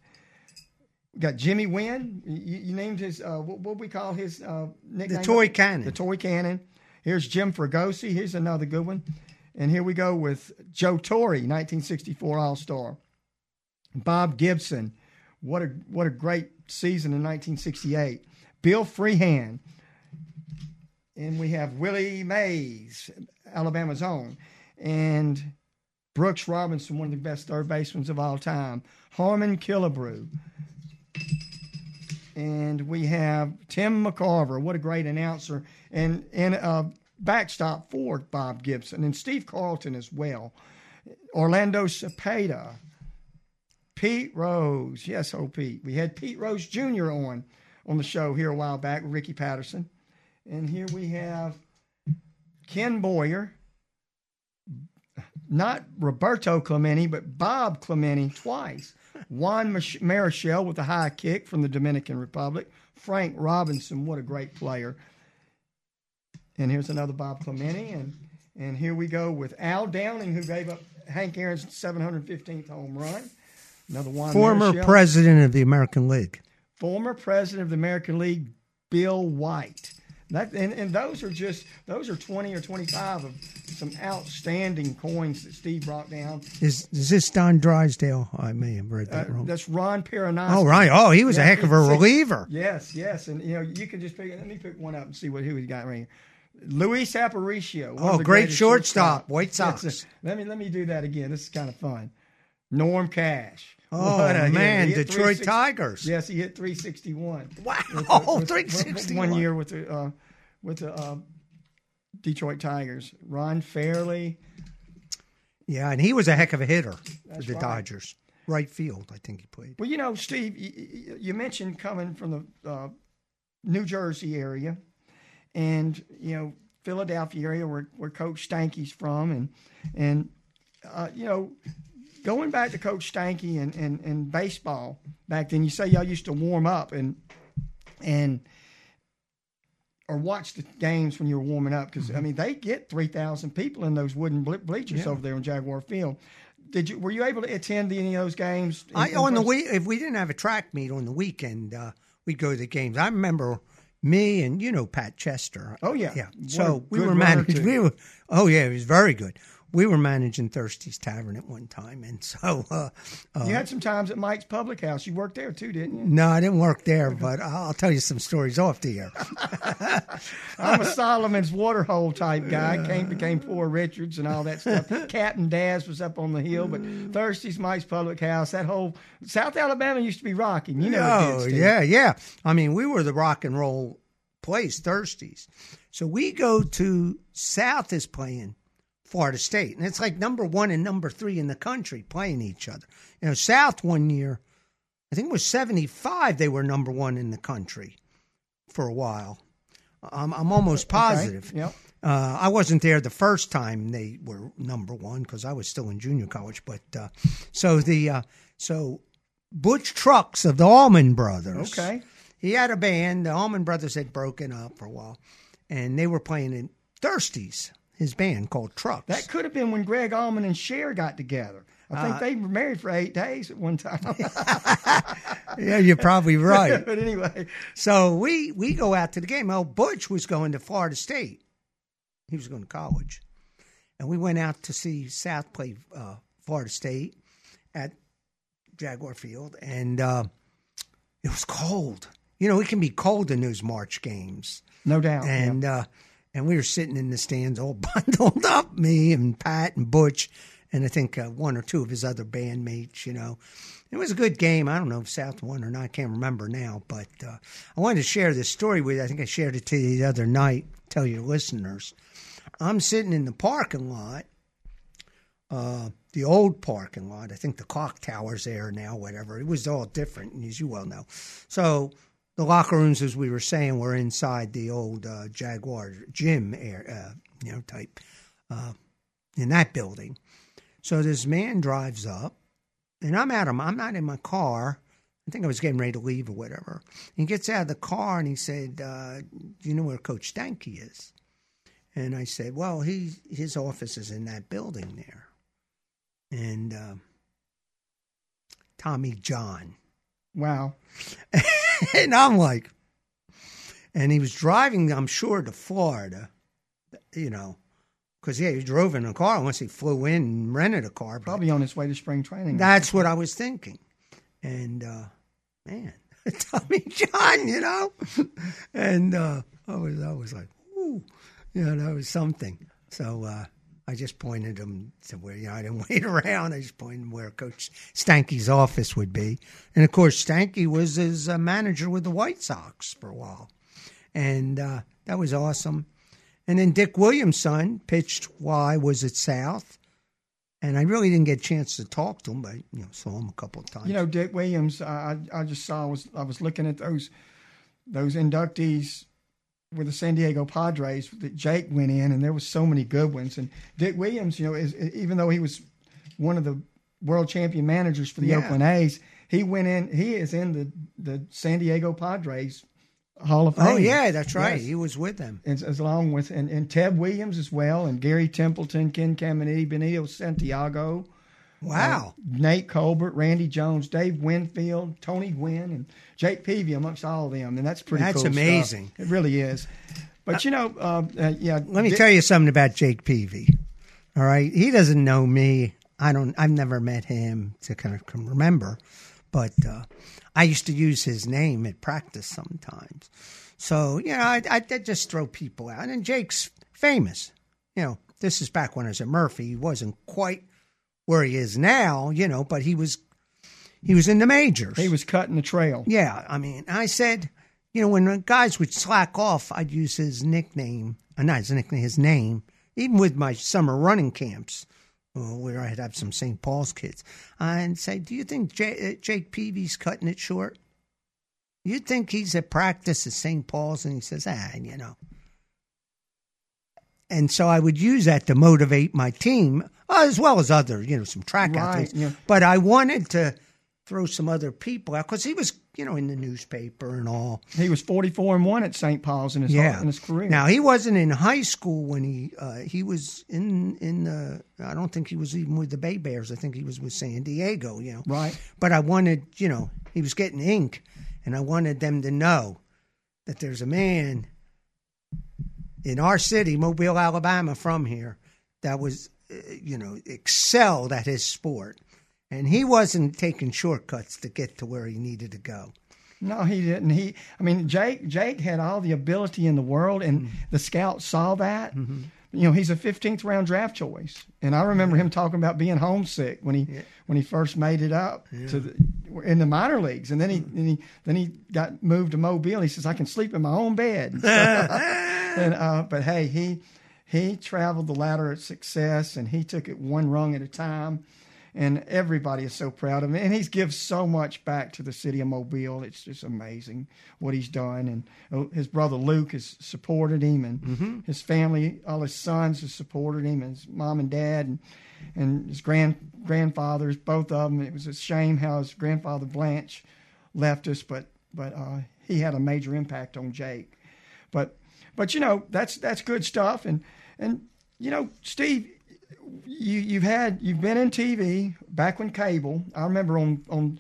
Speaker 1: got Jimmy Wynn. You, you named his uh, what, what we call his uh, nickname?
Speaker 2: The toy cannon.
Speaker 1: The toy cannon. Here's Jim Fregosi. Here's another good one. And here we go with Joe Torre, 1964 All Star. Bob Gibson. What a what a great season in 1968. Bill Freehan. And we have Willie Mays, Alabama's own. And Brooks Robinson, one of the best third basemen of all time. Harmon Killebrew and we have Tim McCarver. What a great announcer, and and a backstop for Bob Gibson and Steve Carlton as well. Orlando Cepeda, Pete Rose. Yes, oh Pete. We had Pete Rose Jr. on on the show here a while back with Ricky Patterson, and here we have Ken Boyer. Not Roberto Clemente, but Bob Clemente twice. Juan Marichal with a high kick from the Dominican Republic. Frank Robinson, what a great player. And here's another Bob Clemente. And, and here we go with Al Downing, who gave up Hank Aaron's 715th home run. Another one.
Speaker 2: Former
Speaker 1: Marichal.
Speaker 2: president of the American League.
Speaker 1: former president of the American League, Bill White. That, and, and those are just those are twenty or twenty five of some outstanding coins that Steve brought down.
Speaker 2: Is is this Don Drysdale? I may have read that
Speaker 1: Uh,
Speaker 2: wrong.
Speaker 1: that's Ron Perranoski.
Speaker 2: Oh right. Oh, he was a heck of a reliever.
Speaker 1: Yes, yes, and you know you can just pick. Let me pick one up and see what who we got right here. Luis Aparicio.
Speaker 2: Oh, great
Speaker 1: greatest
Speaker 2: shortstop, White Sox.
Speaker 1: a- let me let me do that again. This is kind of fun. Norm Cash.
Speaker 2: Oh man, Detroit Tigers.
Speaker 1: Yes, he hit 361.
Speaker 2: Wow,
Speaker 1: With
Speaker 2: oh,
Speaker 1: with-
Speaker 2: 361.
Speaker 1: One year with the uh, with the uh, Detroit Tigers. Ron Fairly.
Speaker 2: Yeah, and he was a heck of a hitter for the
Speaker 1: right.
Speaker 2: Dodgers. Right field, I think he played.
Speaker 1: Well, you know, Steve, you mentioned coming from the uh, New Jersey area, and you know Philadelphia area where where Coach Stanky's from, and and uh, you know going back to Coach Stanky and, and and baseball back then. You say y'all used to warm up and and or watch the games when you were warming up because I mean they get three thousand people in those wooden ble- bleachers
Speaker 2: Yeah.
Speaker 1: over there on Jaguar Field. Did you were you able to attend any of those games? in-
Speaker 2: I
Speaker 1: in
Speaker 2: on the week if we didn't have a track meet on the weekend, uh, we'd go to the games. I remember me and you know Pat Chester.
Speaker 1: Oh, yeah.
Speaker 2: yeah.
Speaker 1: What
Speaker 2: So we were managing. We were. Oh yeah, it was very good. We were managing Thirsty's Tavern at one time, and so uh, uh,
Speaker 1: You had some times at Mike's Public House. You worked there too, didn't you?
Speaker 2: no, I didn't work there, but I'll tell you some stories off the air.
Speaker 1: I'm a Solomon's Waterhole type guy. Came became Poor Richards and all that stuff. Captain Daz was up on the hill, but Thursday's Mike's Public House. That whole South Alabama used to be rocking. You know,
Speaker 2: Oh
Speaker 1: did,
Speaker 2: yeah, yeah. I mean, we were the rock and roll place, Thirsties. So we go to South is playing Florida State, and it's like number one and number three in the country playing each other. You know, South one year, I think it was seventy five. They were number one in the country for a while. I'm, I'm almost positive.
Speaker 1: Yep.
Speaker 2: Uh, I wasn't there the first time they were number one because I was still in junior college. But uh, so the uh, so Butch Trucks of the Allman Brothers.
Speaker 1: Okay.
Speaker 2: He had a band. The Allman Brothers had broken up for a while, and they were playing in Thirsties, his band called Trucks.
Speaker 1: That could have been when Gregg Allman and Cher got together. I think
Speaker 2: Uh,
Speaker 1: they were married for eight days at one time.
Speaker 2: yeah, you're probably right.
Speaker 1: but anyway,
Speaker 2: so we we go out to the game. Oh, Butch was going to Florida State. He was going to college, and we went out to see South play uh, Florida State at Jaguar Field, and uh, it was cold. You know, it can be cold in those March games,
Speaker 1: no doubt. yeah.
Speaker 2: and uh, and we were sitting in the stands all bundled up, me and Pat and Butch, and I think uh, one or two of his other bandmates. You know, it was a good game. I don't know if South won or not. I can't remember now, but uh, I wanted to share this story with you. I think I shared it to you the other night. Tell your listeners, I'm sitting in the parking lot. Uh, the old parking lot. I think the clock tower's there now, whatever. It was all different, as you well know. So the locker rooms, as we were saying, were inside the old uh, Jaguar gym, air, uh, you know, type uh, in that building. So this man drives up, and I'm at him. I'm not in my car. I think I was getting ready to leave or whatever. He gets out of the car and he said, uh, "Do you know where Coach Stanky is?" And I said, "Well, he his office is in that building there." And uh, Tommy John
Speaker 1: wow.
Speaker 2: and I'm like, and he was driving, I'm sure, to Florida, you know, because yeah, he drove in a car unless he flew in and rented a car.
Speaker 1: Probably on his way to spring training.
Speaker 2: That's what I was thinking. And uh, man, Tommy John, you know, and uh, I was I was like, ooh, you know, that was something. So uh, I just pointed him to where you know I didn't wait around. I just pointed where Coach Stanky's office would be, and of course Stanky was his uh, manager with the White Sox for a while, and uh, that was awesome. And then Dick Williamson pitched while I was at South. And I really didn't get a chance to talk to him, but you know, saw him a couple of times.
Speaker 1: You know, Dick Williams. I I just saw. I was I was looking at those those inductees with the San Diego Padres that Jake went in, and there was so many good ones. And Dick Williams, you know, is even though he was one of the world champion managers for the
Speaker 2: Yeah.
Speaker 1: Oakland A's, he went in. He is in the the San Diego Padres Hall of oh, Fame.
Speaker 2: oh yeah, that's right.
Speaker 1: Yes.
Speaker 2: He was with them.
Speaker 1: as, as along with and, and Ted Williams as well, and Gary Templeton, Ken Caminiti, Benito Santiago,
Speaker 2: Wow.
Speaker 1: Uh, Nate Colbert, Randy Jones, Dave Winfield, Tony Gwynn, and Jake Peavy amongst all of them, and that's pretty.
Speaker 2: That's
Speaker 1: cool stuff.
Speaker 2: amazing.
Speaker 1: It really is. But you know, uh, uh, yeah.
Speaker 2: Let me tell you something about Jake Peavy. All right, he doesn't know me. I don't. I've never met him to kind of remember, but uh, I used to use his name at practice sometimes. So you know, I, I, I just throw people out. And Jake's famous. You know, this is back when I was at Murphy. He wasn't quite where he is now. You know, but he was he was in the majors.
Speaker 1: He was cutting the trail.
Speaker 2: Yeah, I mean, I said, you know, when guys would slack off, I'd use his nickname, uh, not his nickname, his name, even with my summer running camps, uh, where I'd have some St. Paul's kids, and say, do you think J- uh, Jake Peavy's cutting it short? You think he's at practice at St. Paul's, and he says, ah, you know. And so I would use that to motivate my team, uh, as well as other, you know, some track
Speaker 1: Right,
Speaker 2: athletes.
Speaker 1: yeah.
Speaker 2: But I wanted to throw some other people out because he was, you know, in the newspaper and all.
Speaker 1: He was forty-four and one at St. Paul's in his
Speaker 2: Yeah,
Speaker 1: in his career.
Speaker 2: Now he wasn't in high school when he uh, he was in in the. I don't think he was even with the Bay Bears. I think he was with San Diego. You know,
Speaker 1: right?
Speaker 2: but I wanted, you know, he was getting ink, and I wanted them to know that there's a man in our city, Mobile, Alabama, from here, that was, uh, you know, excelled at his sport, and he wasn't taking shortcuts to get to where he needed to go.
Speaker 1: No, he didn't. He, I mean, Jake. Jake had all the ability in the world, and
Speaker 2: Mm-hmm.
Speaker 1: the scouts saw that. You know, he's a 15th round draft choice, and I remember him talking about being homesick when he when he first made it up to the, in the minor leagues, and then he,
Speaker 2: Mm-hmm.
Speaker 1: then he then he got moved to Mobile. He says, "I can sleep in my own bed." and uh, but hey, he he traveled the ladder of success, and he took it one rung at a time and everybody is so proud of him. And he's gives so much back to the city of Mobile. It's just amazing what he's done. And uh, his brother Luke has supported him, and his family, all his sons, have supported him, and his mom and dad, and and his grand grandfathers, both of them. It was a shame how his grandfather Blanche left us, but but uh, he had a major impact on Jake. But but you know that's that's good stuff. And and you know Steve, you you've had you've been in TV back when cable. I remember on on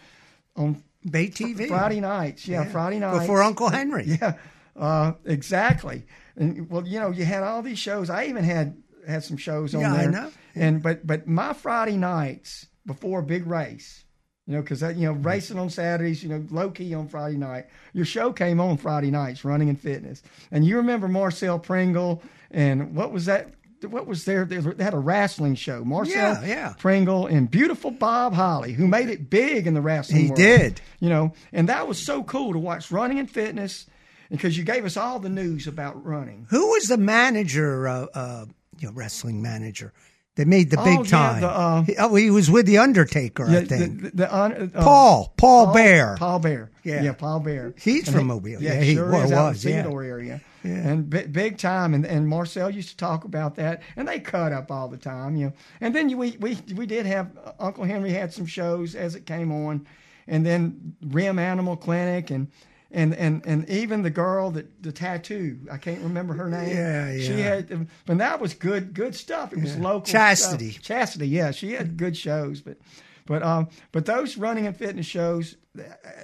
Speaker 1: on
Speaker 2: Bay TV
Speaker 1: Friday nights. Yeah, Friday nights
Speaker 2: before Uncle Henry.
Speaker 1: Yeah, uh, exactly. And well, you know, you had all these shows. I even had had some shows on
Speaker 2: Yeah, I
Speaker 1: there.
Speaker 2: know.
Speaker 1: And but but my Friday nights before a big race, you know, because you know racing on Saturdays, you know, low key on Friday night. Your show came on Friday nights, running and fitness. And you remember Marcel Pringle and what was that? What was there? They had a wrestling show. Marcel
Speaker 2: Yeah, yeah.
Speaker 1: Pringle and beautiful Bob Holly, who made it big in the wrestling
Speaker 2: He
Speaker 1: world
Speaker 2: did.
Speaker 1: you know, and that was so cool to watch running and fitness because you gave us all the news about running.
Speaker 2: Who was the manager, uh, uh, you know, wrestling manager that made the
Speaker 1: Oh,
Speaker 2: big
Speaker 1: yeah,
Speaker 2: time?
Speaker 1: the, uh,
Speaker 2: He- oh, he was with the Undertaker, I think.
Speaker 1: the- the- uh, uh,
Speaker 2: Paul, Paul, Bear.
Speaker 1: Paul Bearer,
Speaker 2: Yeah.
Speaker 1: yeah, Paul Bearer.
Speaker 2: He's
Speaker 1: And
Speaker 2: from
Speaker 1: he-
Speaker 2: Mobile.
Speaker 1: Yeah,
Speaker 2: Yeah, he
Speaker 1: sure
Speaker 2: wa-
Speaker 1: is out in
Speaker 2: was,
Speaker 1: the
Speaker 2: yeah.
Speaker 1: Theodore area, and big, big time. And and Marcel used to talk about that, and they cut up all the time, you know. And then we we we did have Uncle Henry had some shows as it came on, and then Rim Animal Clinic and. And, and and even the girl that the tattoo I can't remember her name.
Speaker 2: Yeah, yeah.
Speaker 1: She had, but that was good good stuff. It was local
Speaker 2: Chastity.
Speaker 1: stuff. Chastity, yeah, she had good shows, but but um but those running and fitness shows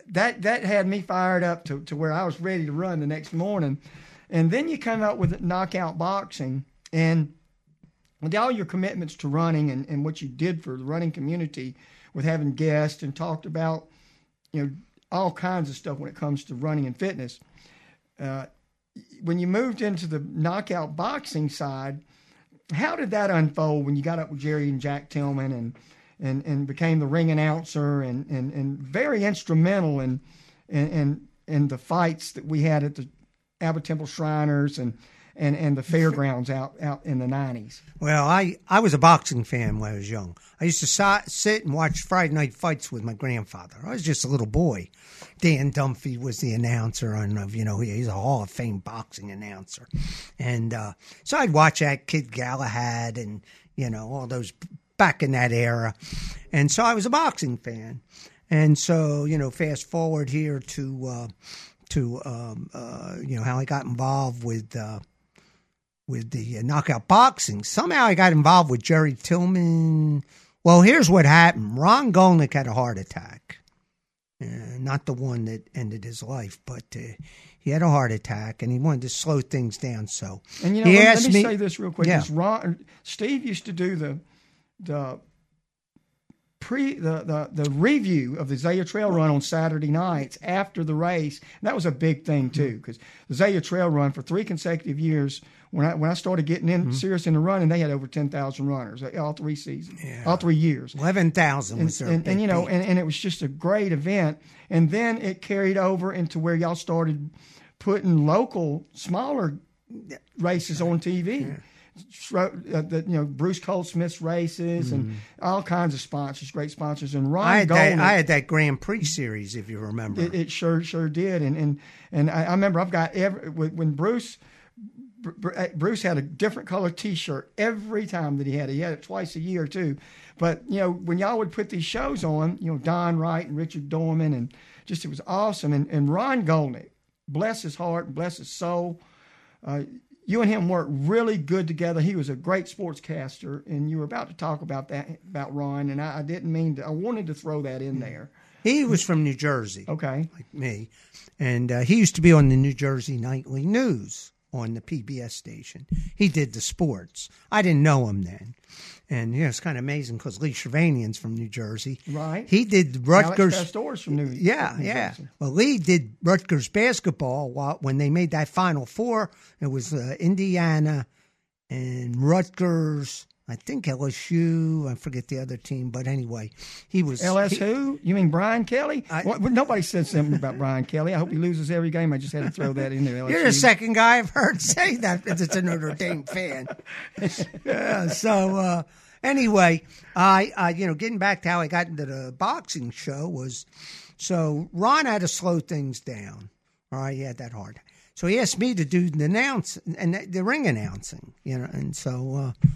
Speaker 1: that that had me fired up to, to where I was ready to run the next morning, and then you come out with knockout boxing and with all your commitments to running and, and what you did for the running community with having guests and talked about you know all kinds of stuff when it comes to running and fitness. Uh, when you moved into the knockout boxing side, how did that unfold when you got up with Jerry and Jack Tillman and and, and became the ring announcer and, and, and very instrumental in, in in in the fights that we had at the Abba Temple Shriners and and, and the fairgrounds out out in the nineties.
Speaker 2: Well, I, I was a boxing fan when I was young. I used to si- sit and watch Friday night fights with my grandfather. I was just a little boy. Don Dunphy was the announcer, and of you know he- he's a Hall of Fame boxing announcer, and uh, so I'd watch that Kid Galahad and you know all those back in that era, and so I was a boxing fan, and so you know fast forward here to uh, to um, uh, you know how I got involved with. Uh, with the uh, knockout boxing. Somehow I got involved with Jerry Tillman Well, here's what happened. Ron Golnick had a heart attack. Uh, not the one that ended his life, but uh, he had a heart attack and he wanted to slow things down. So
Speaker 1: And you know,
Speaker 2: he
Speaker 1: let,
Speaker 2: asked
Speaker 1: let me,
Speaker 2: me,
Speaker 1: say this real quick.
Speaker 2: Yeah.
Speaker 1: Ron, Steve used to do the the pre the, the the review of the Azalea Trail Run on Saturday nights after the race. And that was a big thing too, because the Azalea Trail Run for three consecutive years. When I when I started getting in
Speaker 2: Mm-hmm.
Speaker 1: serious in the running, they had over ten thousand runners uh, all three seasons, all three years.
Speaker 2: eleven thousand
Speaker 1: And, and, and you know, and, and it was just a great event. And then it carried over into where y'all started putting local, smaller races on TV. Shro- uh, the, you know Bruce Goldsmith's races and all kinds of sponsors, great sponsors, and Ron
Speaker 2: Mm-hmm. I had, that, I had that Grand Prix series, if you remember.
Speaker 1: it, it sure sure did, and and and I, I remember I've got every when Bruce. Uh, Bruce had a different color T-shirt every time that he had it. He had it twice a year too. But you know, when y'all would put these shows on, you know, Don Wright and Richard Dorman, and just it was awesome. And and Ron Golnick, bless his heart, bless his soul. Uh, you and him worked really good together. He was a great sportscaster, and you were about to talk about that about Ron, and I, I didn't mean to. I wanted to throw that in there.
Speaker 2: he was from New Jersey.
Speaker 1: Okay.
Speaker 2: like me, and uh, he used to be on the New Jersey Nightly News on the PBS station. He did the sports. I didn't know him then, and yeah, it's kind of amazing because Lee Shervanian's from New Jersey.
Speaker 1: Right.
Speaker 2: He did Rutgers.
Speaker 1: Alex Pastores from New
Speaker 2: Yeah,
Speaker 1: New
Speaker 2: yeah.
Speaker 1: Jersey.
Speaker 2: Well, Lee did Rutgers basketball while, when they made that Final Four. It was uh, Indiana and Rutgers. I think LSU. I forget the other team, but anyway, he was
Speaker 1: LS
Speaker 2: he-
Speaker 1: who? You mean Brian Kelly?
Speaker 2: I-
Speaker 1: What- nobody said something about Brian Kelly. I hope he loses every game. I just had to throw that in there. LSU.
Speaker 2: You're the second guy I've heard say that It's a Notre Dame fan. yeah. So uh, anyway, I, I you know getting back to how I got into the boxing show was so Ron had to slow things down. All right, he had that hard. So he asked me to do the announce and the, the ring announcing. You know, and so. Uh,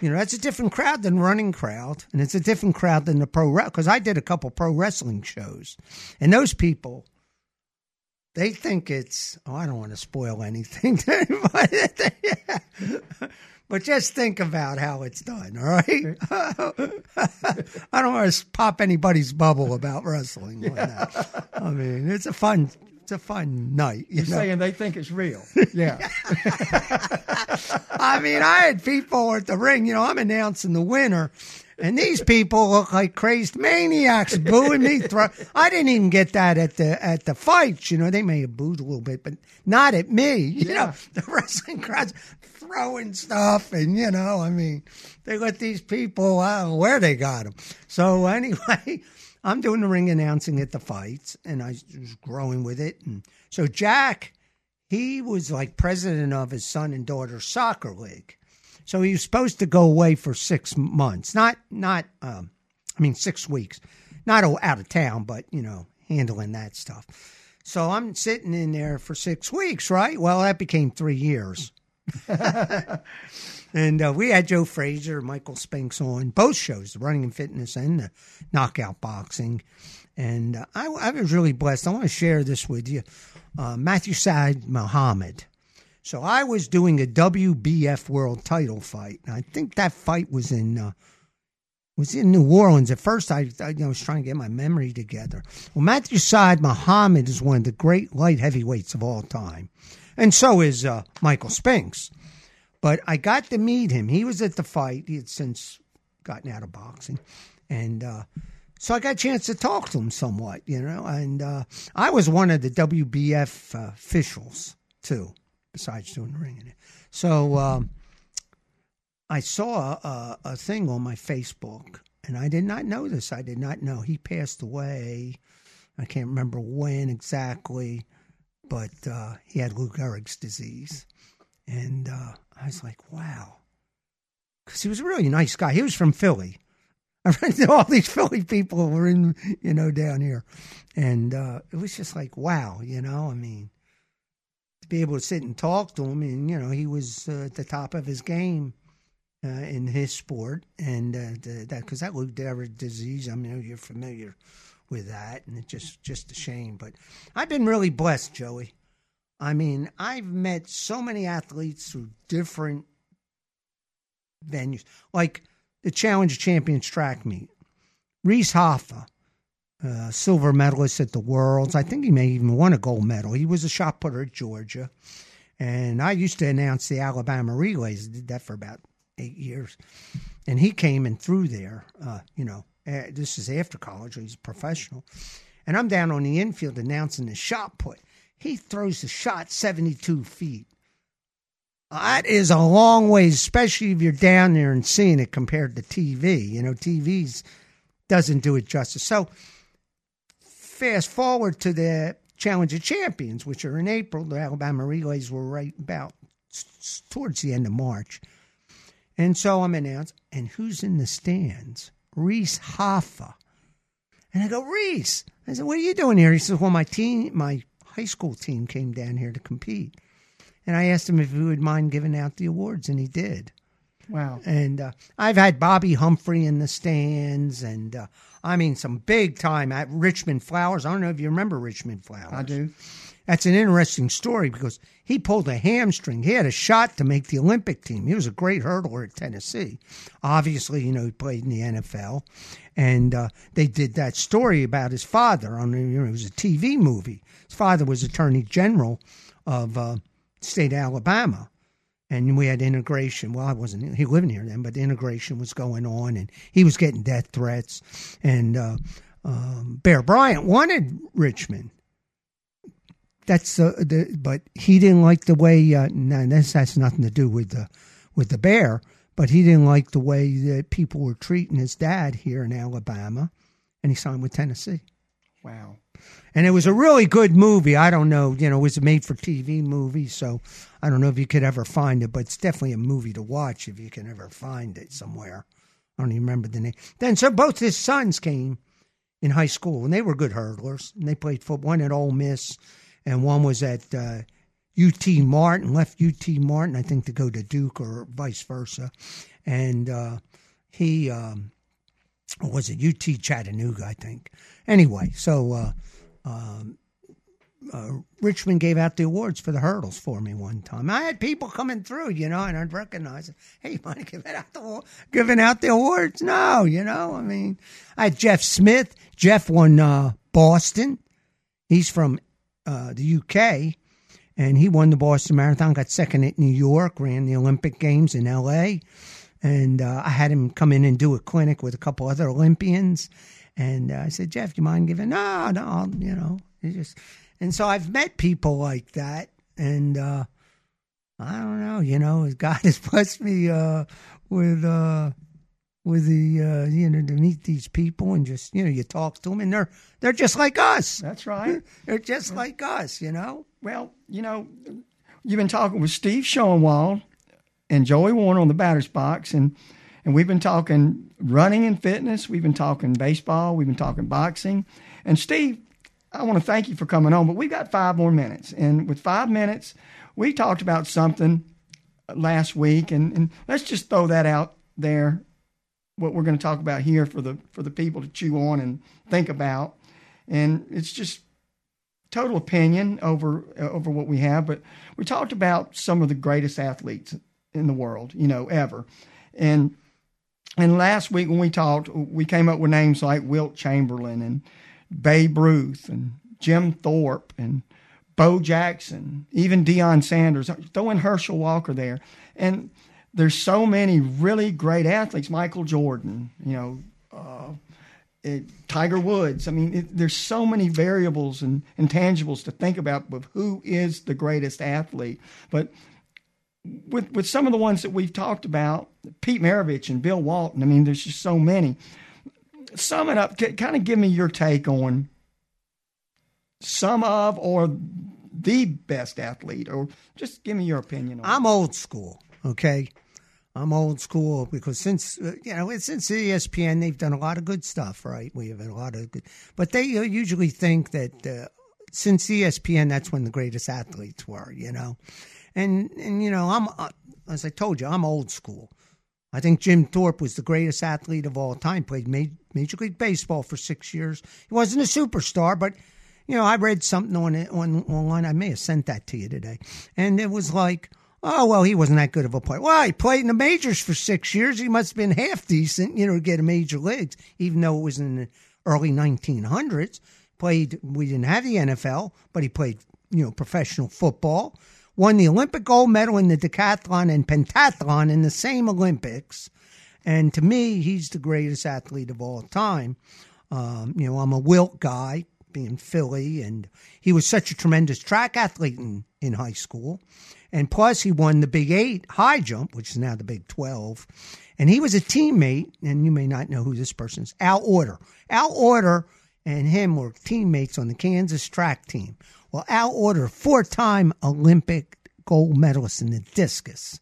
Speaker 2: you know, that's a different crowd than running crowd, and it's a different crowd than the pro because I did a couple pro wrestling shows, and those people, they think it's oh I don't want to spoil anything, to but, but just think about how it's done. All right, I don't want to pop anybody's bubble about wrestling. that. I mean, it's a fun, it's a fun night. You
Speaker 1: You're
Speaker 2: know?
Speaker 1: saying they think it's real. Yeah.
Speaker 2: I mean, I had people at the ring. You know, I'm announcing the winner. And these people look like crazed maniacs booing me. Throw. I didn't even get that at the at the fights. You know, they may have booed a little bit, but not at me. You know, the wrestling crowds throwing stuff, and you know, I mean, they let these people. I don't know where they got them. So anyway, I'm doing the ring announcing at the fights, and I was growing with it. And so Jack, he was like president of his son and daughter's soccer league. So he was supposed to go away for six months, not not, um, I mean six weeks, not out of town, but you know handling that stuff. So I'm sitting in there for six weeks, right? Well, that became three years. and uh, we had Joe Frazier, Michael Spinks on both shows, the running and fitness and the knockout boxing. And uh, I, I was really blessed. I want to share this with you. Uh, Matthew Saad Muhammad. So I was doing a WBF world title fight. And I think that fight was in uh, was in New Orleans. At first, I, I you know, was trying to get my memory together. Well, Matthew Saad Muhammad is one of the great light heavyweights of all time, and so is uh, Michael Spinks. But I got to meet him. He was at the fight. He had since gotten out of boxing, and uh, so I got a chance to talk to him somewhat, you know. And uh, I was one of the WBF uh, officials too, besides doing the ring. So um, I saw a, a thing on my Facebook, and I did not know this. I did not know he passed away. I can't remember when exactly, but uh, he had Lou Gehrig's disease, and uh, I was like, wow, because he was a really nice guy. He was from Philly. I read all these Philly people were in, you know, down here, and uh, it was just like, wow, you know. I mean, to be able to sit and talk to him, and you know, he was uh, at the top of his game uh, in his sport, and uh, the, that because that Lou Gehrig disease. I mean, you're familiar with that, and it's just just a shame. But I've been really blessed, Joey. I mean, I've met so many athletes through different venues, like the Challenge Champions track meet. Reese Hoffa, uh, silver medalist at the Worlds. I think he may even won a gold medal. He was a shot putter at Georgia. And I used to announce the Alabama relays. I did that for about eight years. And he came and threw there, uh, you know, uh, this is after college. He's a professional. And I'm down on the infield announcing the shot put. He throws the shot 72 feet. Uh, that is a long ways, especially if you're down there and seeing it compared to TV. You know, TV's doesn't do it justice. So fast forward to the Challenge of Champions, which are in April. The Alabama relays were right about towards the end of March. And so I'm announced, and who's in the stands? Reese Hoffa. And I go, Reese. I said, what are you doing here? He says, well, my team, my high school team came down here to compete. And I asked him if he would mind giving out the awards, and he did.
Speaker 1: Wow.
Speaker 2: And uh, I've had Bobby Humphrey in the stands, and uh, I mean, some big time at Richmond Flowers. I don't know if you remember Richmond Flowers.
Speaker 1: I do.
Speaker 2: That's an interesting story because he pulled a hamstring. He had a shot to make the Olympic team. He was a great hurdler at Tennessee. Obviously, you know, he played in the NFL. And uh, they did that story about his father on, you know, it was a TV movie. His father was Attorney General of uh, state of Alabama and we had integration. Well, I wasn't he living here then, but the integration was going on, and he was getting death threats. And uh, um, Bear Bryant wanted Richmond. That's uh, the, but he didn't like the way. Uh, now this has nothing to do with the with the Bear, but he didn't like the way that people were treating his dad here in Alabama, and he signed with Tennessee.
Speaker 1: Wow.
Speaker 2: And it was a really good movie. I don't know, you know, it was a made for TV movie, so I don't know if you could ever find it, but it's definitely a movie to watch if you can ever find it somewhere. I don't even remember the name. Then, so both his sons came in high school, and they were good hurdlers, and they played football. One at Ole Miss, and one was at uh, UT Martin, left UT Martin, I think, to go to Duke or vice versa. And uh, he, um, was it UT Chattanooga, I think. Anyway, so uh, um, uh, Richmond gave out the awards for the hurdles for me one time. I had people coming through, you know, and I'd recognize it. Hey, you to give out the giving out the awards? No, you know, I mean, I had Geoff Smith. Geoff won uh, Boston. He's from uh, the UK, and he won the Boston Marathon. Got second at New York. Ran the Olympic Games in L.A. And uh, I had him come in and do a clinic with a couple other Olympians. And uh, I said, Geoff, do you mind giving? No, no, you know, just. And so I've met people like that, and uh, I don't know, you know, God has blessed me uh, with with the uh, you know to meet these people and just you know you talk to them and they're they're just like us.
Speaker 1: That's right.
Speaker 2: they're just like us, you know.
Speaker 1: Well, you know, you've been talking with Steve Schoenwald and Joey Warner on the batter's box, and and we've been talking running and fitness. We've been talking baseball. We've been talking boxing. And Steve, I want to thank you for coming on, but we've got five more minutes. And with five minutes, we talked about something last week, and, and let's just throw that out there. What we're going to talk about here for the for the people to chew on and think about, and it's just total opinion over over what we have. But we talked about some of the greatest athletes in the world, you know, ever. And and last week when we talked, we came up with names like Wilt Chamberlain and Babe Ruth and Jim Thorpe and Bo Jackson, even Deion Sanders. throwing Herschel Walker there. And there's so many really great athletes. Michael Jordan, you know, uh, it, Tiger Woods. I mean, it, there's so many variables and intangibles to think about with who is the greatest athlete. But with with some of the ones that we've talked about, Pete Maravich and Bill Walton. I mean, there's just so many. Sum it up. Kind of give me your take on some of or the best athlete, or just give me your opinion.
Speaker 2: I'm old school. Okay, I'm old school because since uh, you know since ESPN, they've done a lot of good stuff. Right, we have a lot of good, but they uh, usually think that. Uh, since ESPN, that's when the greatest athletes were, you know. And and you know, I'm uh, as I told you, I'm old school. I think Jim Thorpe was the greatest athlete of all time. Played Major League Baseball for six years. He wasn't a superstar, but you know, I read something on it on online. I may have sent that to you today, and it was like Oh well, he wasn't that good of a player. Well, he played in the majors for six years. He must have been half decent, you know, to get a major leagues, even though it was in the early 1900s. Played. We didn't have the NFL, but he played, you know, professional football. Won the Olympic gold medal in the decathlon and pentathlon in the same Olympics. And to me, he's the greatest athlete of all time. Um, you know, I'm a Wilt guy, being Philly, and he was such a tremendous track athlete in, in high school. And plus, he won the Big Eight high jump, which is now the Big 12. And he was a teammate, and you may not know who this person is Al Oerter. Al Oerter and him were teammates on the Kansas track team. Well, Al Oerter, four time Olympic gold medalist in the discus.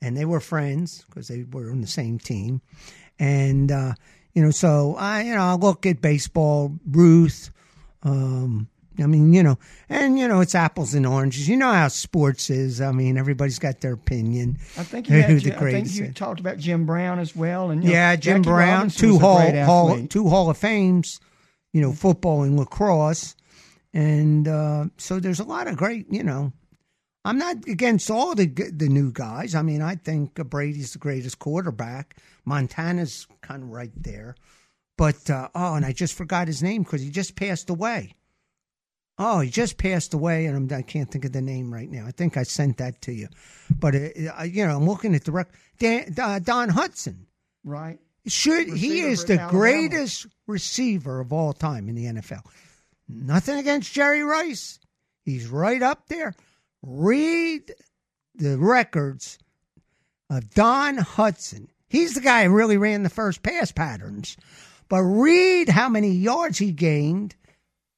Speaker 2: And they were friends because they were on the same team. And, uh, you know, so I, you know, I look at baseball, Ruth, um, I mean, you know, and you know, it's apples and oranges. You know how sports is. I mean, everybody's got their opinion.
Speaker 1: I think you, had, I think you talked about Jim Brown as well, and
Speaker 2: yeah,
Speaker 1: know,
Speaker 2: Jim
Speaker 1: Jackie
Speaker 2: Brown,
Speaker 1: Robinson
Speaker 2: two hall, hall, two Hall of Fames. You know, football and lacrosse, and uh, so there's a lot of great. You know, I'm not against all the the new guys. I mean, I think Brady's the greatest quarterback. Montana's kind of right there, but uh, oh, and I just forgot his name because he just passed away. Oh, he just passed away, and I'm, I can't think of the name right now. I think I sent that to you, but uh, you know, I'm looking at the rec. Dan, uh, Don Hutson.
Speaker 1: right?
Speaker 2: Should he is the
Speaker 1: Alabama.
Speaker 2: greatest receiver of all time in the NFL. Nothing against Jerry Rice. He's right up there. Read the records of Don Hutson. He's the guy who really ran the first pass patterns. But read how many yards he gained,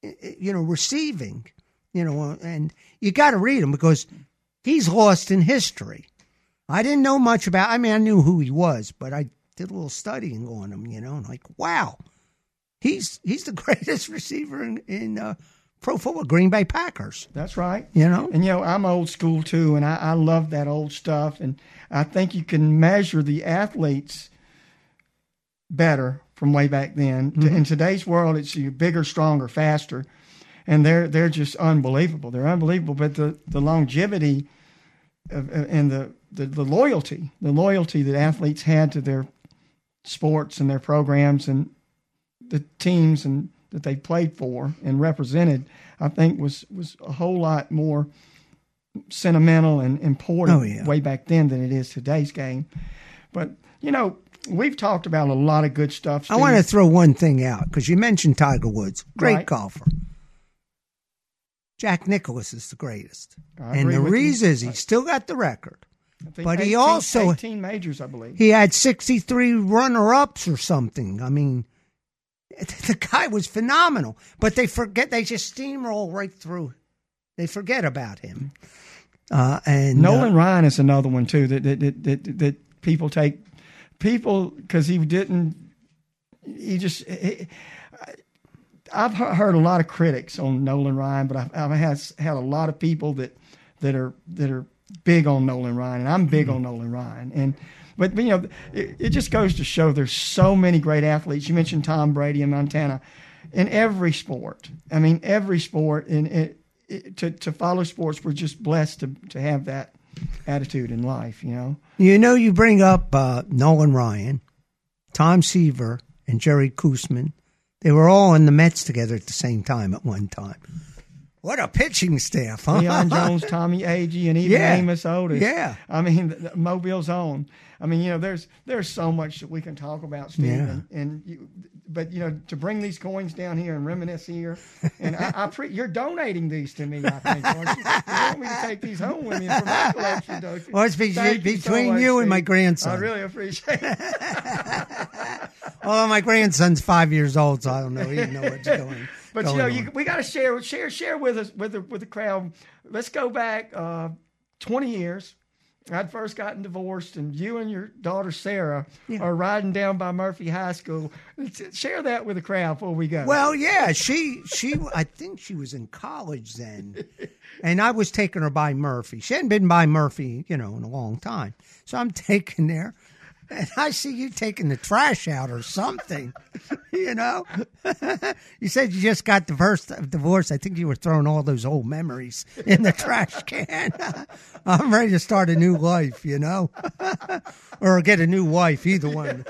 Speaker 2: Eh, eh, you know, receiving, you know, uh, and you got to read him because he's lost in history. I didn't know much about. I mean, I knew who he was, but I did a little studying on him. You know, and like, wow, he's he's the greatest receiver in, in uh, pro football. Green Bay Packers.
Speaker 1: That's right.
Speaker 2: You know,
Speaker 1: And you know, I'm old school too, and I, I love that old stuff. And I think you can measure the athletes better from way back then. To- In today's world, it's you bigger, stronger, faster, and they're they're just unbelievable. They're unbelievable. But the the longevity of, uh, and the, the the loyalty, the loyalty that athletes had to their sports and their programs and the teams and that they played for and represented, I think was was a whole lot more sentimental and important
Speaker 2: Oh, yeah.
Speaker 1: way back then than it is today's game. But you know, we've talked about a lot of good stuff.
Speaker 2: I want to throw one thing out because you mentioned Tiger Woods, great
Speaker 1: Right.
Speaker 2: golfer. Jack Nicklaus is the greatest,
Speaker 1: I
Speaker 2: and the
Speaker 1: with you.
Speaker 2: reason is he still got the record. But he also-
Speaker 1: 18 majors, I believe.
Speaker 2: He had 63 runner ups or something. I mean, the guy was phenomenal, but they forget, they just steamroll right through. They forget about him. Uh, and uh,
Speaker 1: Nolan Ryan is another one too that that that, that, that people take people because he didn't. He just. He, I've heard a lot of critics on Nolan Ryan, but I've, I've had had a lot of people that that are that are big on Nolan Ryan, and I'm big on mm-hmm. Nolan Ryan. And but, but you know, it, it just goes to show there's so many great athletes. You mentioned Tom Brady in Montana, in every sport. I mean, every sport. And it, it, to to follow sports, we're just blessed to to have that attitude in life. You know.
Speaker 2: You know, you bring up uh, Nolan Ryan, Tom Seaver, and Jerry Koosman. They were all in the Mets together at the same time at one time. What a pitching staff, huh?
Speaker 1: Cleon Jones, Tommy Agee, and even
Speaker 2: Yeah.
Speaker 1: Amos Otis.
Speaker 2: Yeah.
Speaker 1: I mean, the, the Mobile's own. I mean, you know, there's there's so much that we can talk about, Steve.
Speaker 2: Yeah.
Speaker 1: And, and you, but you know, to bring these coins down here and reminisce here, and I, I pre- you're donating these to me. I think, aren't you? You want me to take these home with me for my collection, you?
Speaker 2: Well, it's be-
Speaker 1: Thank you
Speaker 2: between
Speaker 1: much,
Speaker 2: you and my grandson.
Speaker 1: I really appreciate it.
Speaker 2: Oh, my grandson's five years old, so I don't know. He didn't know what's going.
Speaker 1: But you know, you, we got to share, share, share with us with the, with the crowd. Let's go back uh, 20 years. I'd first gotten divorced, and you and your daughter Sarah are riding down by Murphy High School. Share that with the crowd before we go.
Speaker 2: Well, yeah, she she I think she was in college then, and I was taking her by Murphy. She hadn't been by Murphy, you know, in a long time, so I'm taking there, and I see you taking the trash out or something. you know, you said you just got divorced. Divorced. I think you were throwing all those old memories in the trash can. I'm ready to start a new life. You know, or get a new wife. Either one.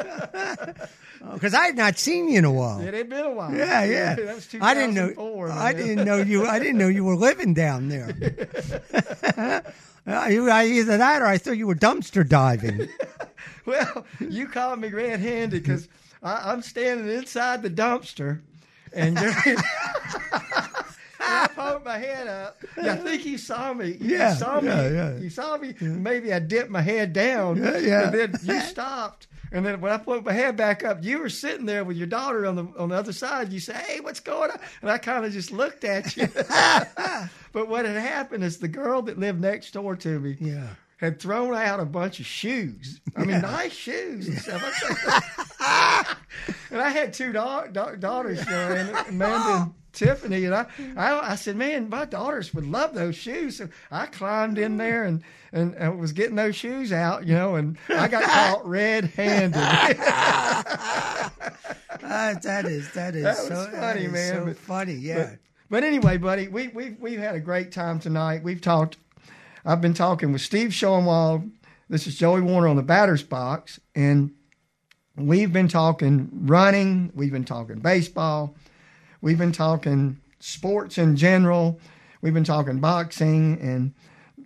Speaker 2: Because I had not seen you in a while.
Speaker 1: It had been a while.
Speaker 2: Yeah, yeah.
Speaker 1: that was
Speaker 2: I didn't know.
Speaker 1: 2004,
Speaker 2: I didn't know you. I didn't know you were living down there. I- Either that, or I thought you were dumpster diving.
Speaker 1: Well, you called me red-handed because I'm standing inside the dumpster, and you're. I poked my head up. Yeah, I think you saw me. You
Speaker 2: Yeah,
Speaker 1: saw me.
Speaker 2: yeah, yeah.
Speaker 1: You saw me. Maybe I dipped my head down.
Speaker 2: Yeah, yeah.
Speaker 1: And then you stopped. And then when I put my head back up, you were sitting there with your daughter on the on the other side. You say, "Hey, what's going on?" And I kind of just looked at you. but what had happened is the girl that lived next door to me
Speaker 2: Yeah.
Speaker 1: Had thrown out a bunch of shoes. I mean, nice shoes and stuff. I and I had two da- da- daughters, you know, and Amanda and Tiffany, and I, I, I said, man, my daughters would love those shoes. So I climbed in there and, and, and was getting those shoes out, you know, and I got caught red-handed.
Speaker 2: Uh, that is that is
Speaker 1: That
Speaker 2: so
Speaker 1: funny,
Speaker 2: is
Speaker 1: man,
Speaker 2: So
Speaker 1: but-
Speaker 2: funny, yeah.
Speaker 1: But anyway, buddy, we we've, we've had a great time tonight. We've talked. I've been talking with Steve Schoenwald. This is Joey Warner on the batter's box, and we've been talking running. We've been talking baseball. We've been talking sports in general. We've been talking boxing. And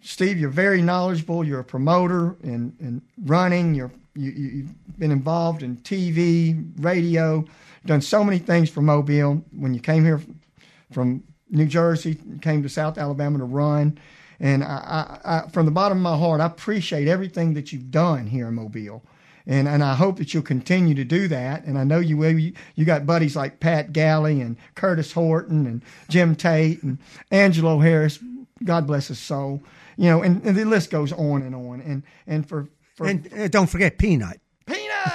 Speaker 1: Steve, you're very knowledgeable. You're a promoter in, in running. You're you, you- you've been involved in TV, radio, done so many things for Mobile. When you came here from New Jersey, came to South Alabama to run. And I, I, I, from the bottom of my heart, I appreciate everything that you've done here in Mobile. And, and I hope that you'll continue to do that. And I know you will. You, you got buddies like Pat Galley and Curtis Horton and Jim Tate and Angelo Harris. God bless his soul. You know, and, and the list goes on and on. And and for for
Speaker 2: And uh, don't forget Peanut.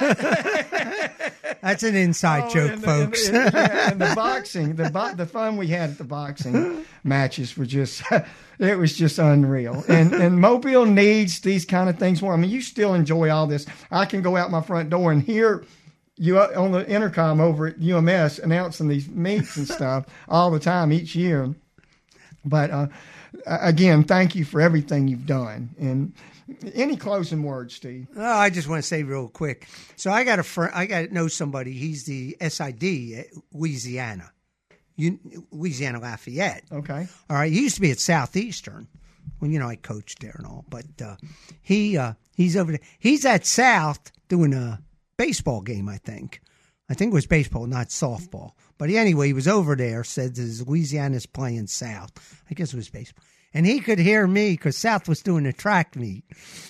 Speaker 2: That's an inside
Speaker 1: Oh,
Speaker 2: joke,
Speaker 1: and the-
Speaker 2: folks.
Speaker 1: The, and the- and the boxing, the bo- the fun we had at the boxing matches were just, it was just unreal. And and Mobile needs these kind of things more. I mean, you still enjoy all this. I can go out my front door and hear you on the intercom over at UMS announcing these meets and stuff all the time each year. But uh, again, thank you for everything you've done. And any closing words, Steve?
Speaker 2: Oh, I just want to say real quick. So I got a friend. I got to know somebody. He's the SID at Louisiana, you, Louisiana Lafayette.
Speaker 1: Okay.
Speaker 2: All right. He used to be at Southeastern. Well, you know, I coached there and all, but uh, he uh, he's over there. He's at South doing a baseball game. I think. I think it was baseball, not softball. But anyway, he was over there. Said Louisiana's playing South. I guess it was baseball. And he could hear me because South was doing a track meet,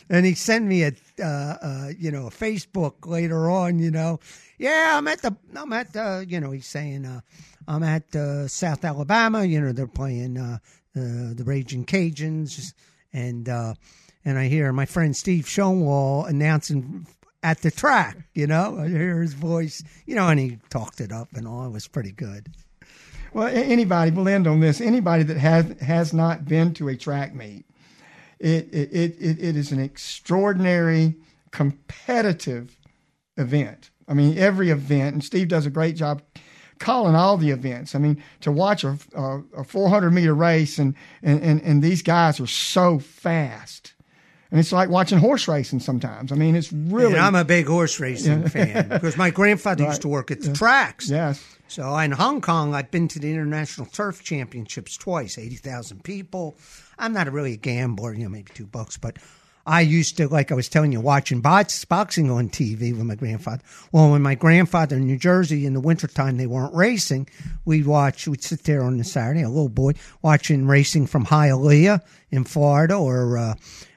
Speaker 2: and he sent me a, uh, uh, you know, a Facebook later on. You know, yeah, I'm at the, I'm at the, you know, he's saying, uh, I'm at uh, South Alabama. You know, they're playing uh, uh, the Raging Cajuns, and uh, and I hear my friend Steve Schoenwald announcing at the track. You know, I hear his voice. You know, and he talked it up and all. It was pretty good.
Speaker 1: Well, anybody, we'll end on this. Anybody that has has not been to a track meet, it it it, it, is an extraordinary competitive event. I mean, every event, and Steve does a great job calling all the events. I mean, to watch a, a, a 400 meter race, and, and, and, and these guys are so fast. And it's like watching horse racing sometimes. I mean, it's really.
Speaker 2: And I'm a big horse racing fan because my grandfather used to work at the tracks.
Speaker 1: yes.
Speaker 2: So in Hong Kong, I've been to the International Turf Championships twice, 80,000 people. I'm not really a gambler, you know, maybe two bucks, but I used to, like I was telling you, watching box, boxing on TV with my grandfather. Well, when my grandfather in New Jersey in the wintertime, they weren't racing, we'd watch, we'd sit there on the Saturday, a little boy, watching racing from Hialeah in Florida or uh,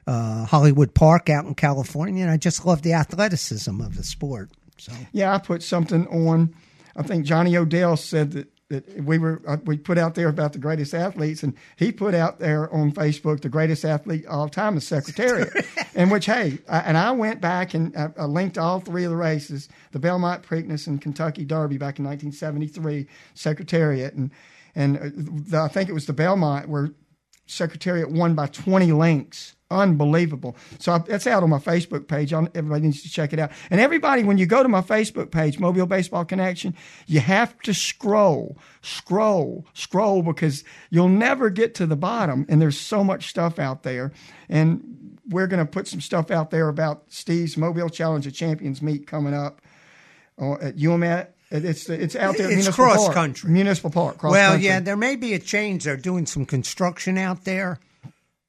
Speaker 2: uh, Hollywood Park out in California. And I just love the athleticism of the sport. So.
Speaker 1: Yeah, I put something on. I think Johnny Odell said that, that we were uh, we put out there about the greatest athletes, and he put out there on Facebook the greatest athlete of all time is Secretariat. in which, hey, I, and I went back and I, I linked all three of the races: the Belmont Preakness and Kentucky Derby back in 1973, Secretariat, and and uh, the, I think it was the Belmont where Secretariat won by 20 lengths unbelievable. So I, that's out on my Facebook page. Everybody needs to check it out. And everybody, when you go to my Facebook page, Mobile Baseball Connection, you have to scroll, scroll, scroll because you'll never get to the bottom. And there's so much stuff out there. And we're going to put some stuff out there about Steve's Mobile Challenge of Champions meet coming up uh, at UMAT. It's it's out there.
Speaker 2: It's cross Park, country,
Speaker 1: municipal park.
Speaker 2: well,
Speaker 1: country.
Speaker 2: yeah, there may be a change. They're doing some construction out there,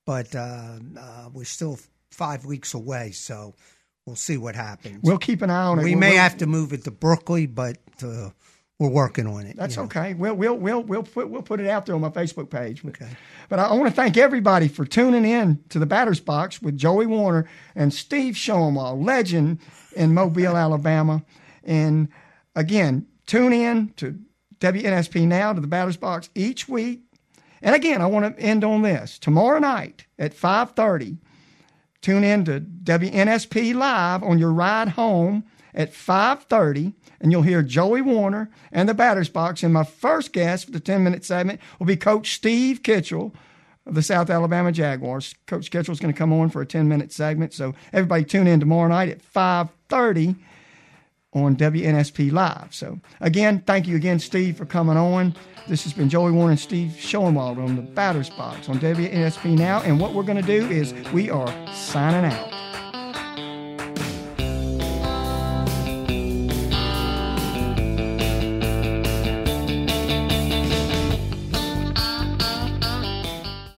Speaker 2: but uh, uh, we're still five weeks away, so we'll see what happens.
Speaker 1: We'll keep an eye on it.
Speaker 2: We
Speaker 1: we'll,
Speaker 2: may
Speaker 1: we'll,
Speaker 2: have to move it to Brooklyn, but uh, we're working on it.
Speaker 1: That's
Speaker 2: you know.
Speaker 1: okay. We'll we'll we'll we'll put we'll put it out there on my Facebook page.
Speaker 2: Okay.
Speaker 1: But I, want to thank everybody for tuning in to the Batters Box with Joey Warner and Steve Schoenwald, legend in Mobile, Alabama. And again, tune in to WNSP now to the Batters Box each week. And again, I want to end on this. Tomorrow night at 5:30, tune in to WNSP Live on your ride home at 5:30 and you'll hear Joey Warner and the Batters Box. And my first guest for the 10-minute segment will be Coach Steve Kitchell of the South Alabama Jaguars. Coach Kitchell is going to come on for a 10-minute segment. So everybody tune in tomorrow night at 5:30 on WNSP Live. So, again, thank you again, Steve, for coming on. This has been Joey Warner and Steve Schoenwald on the Batters Box on WNSP Now. And what we're going to do is we are signing out.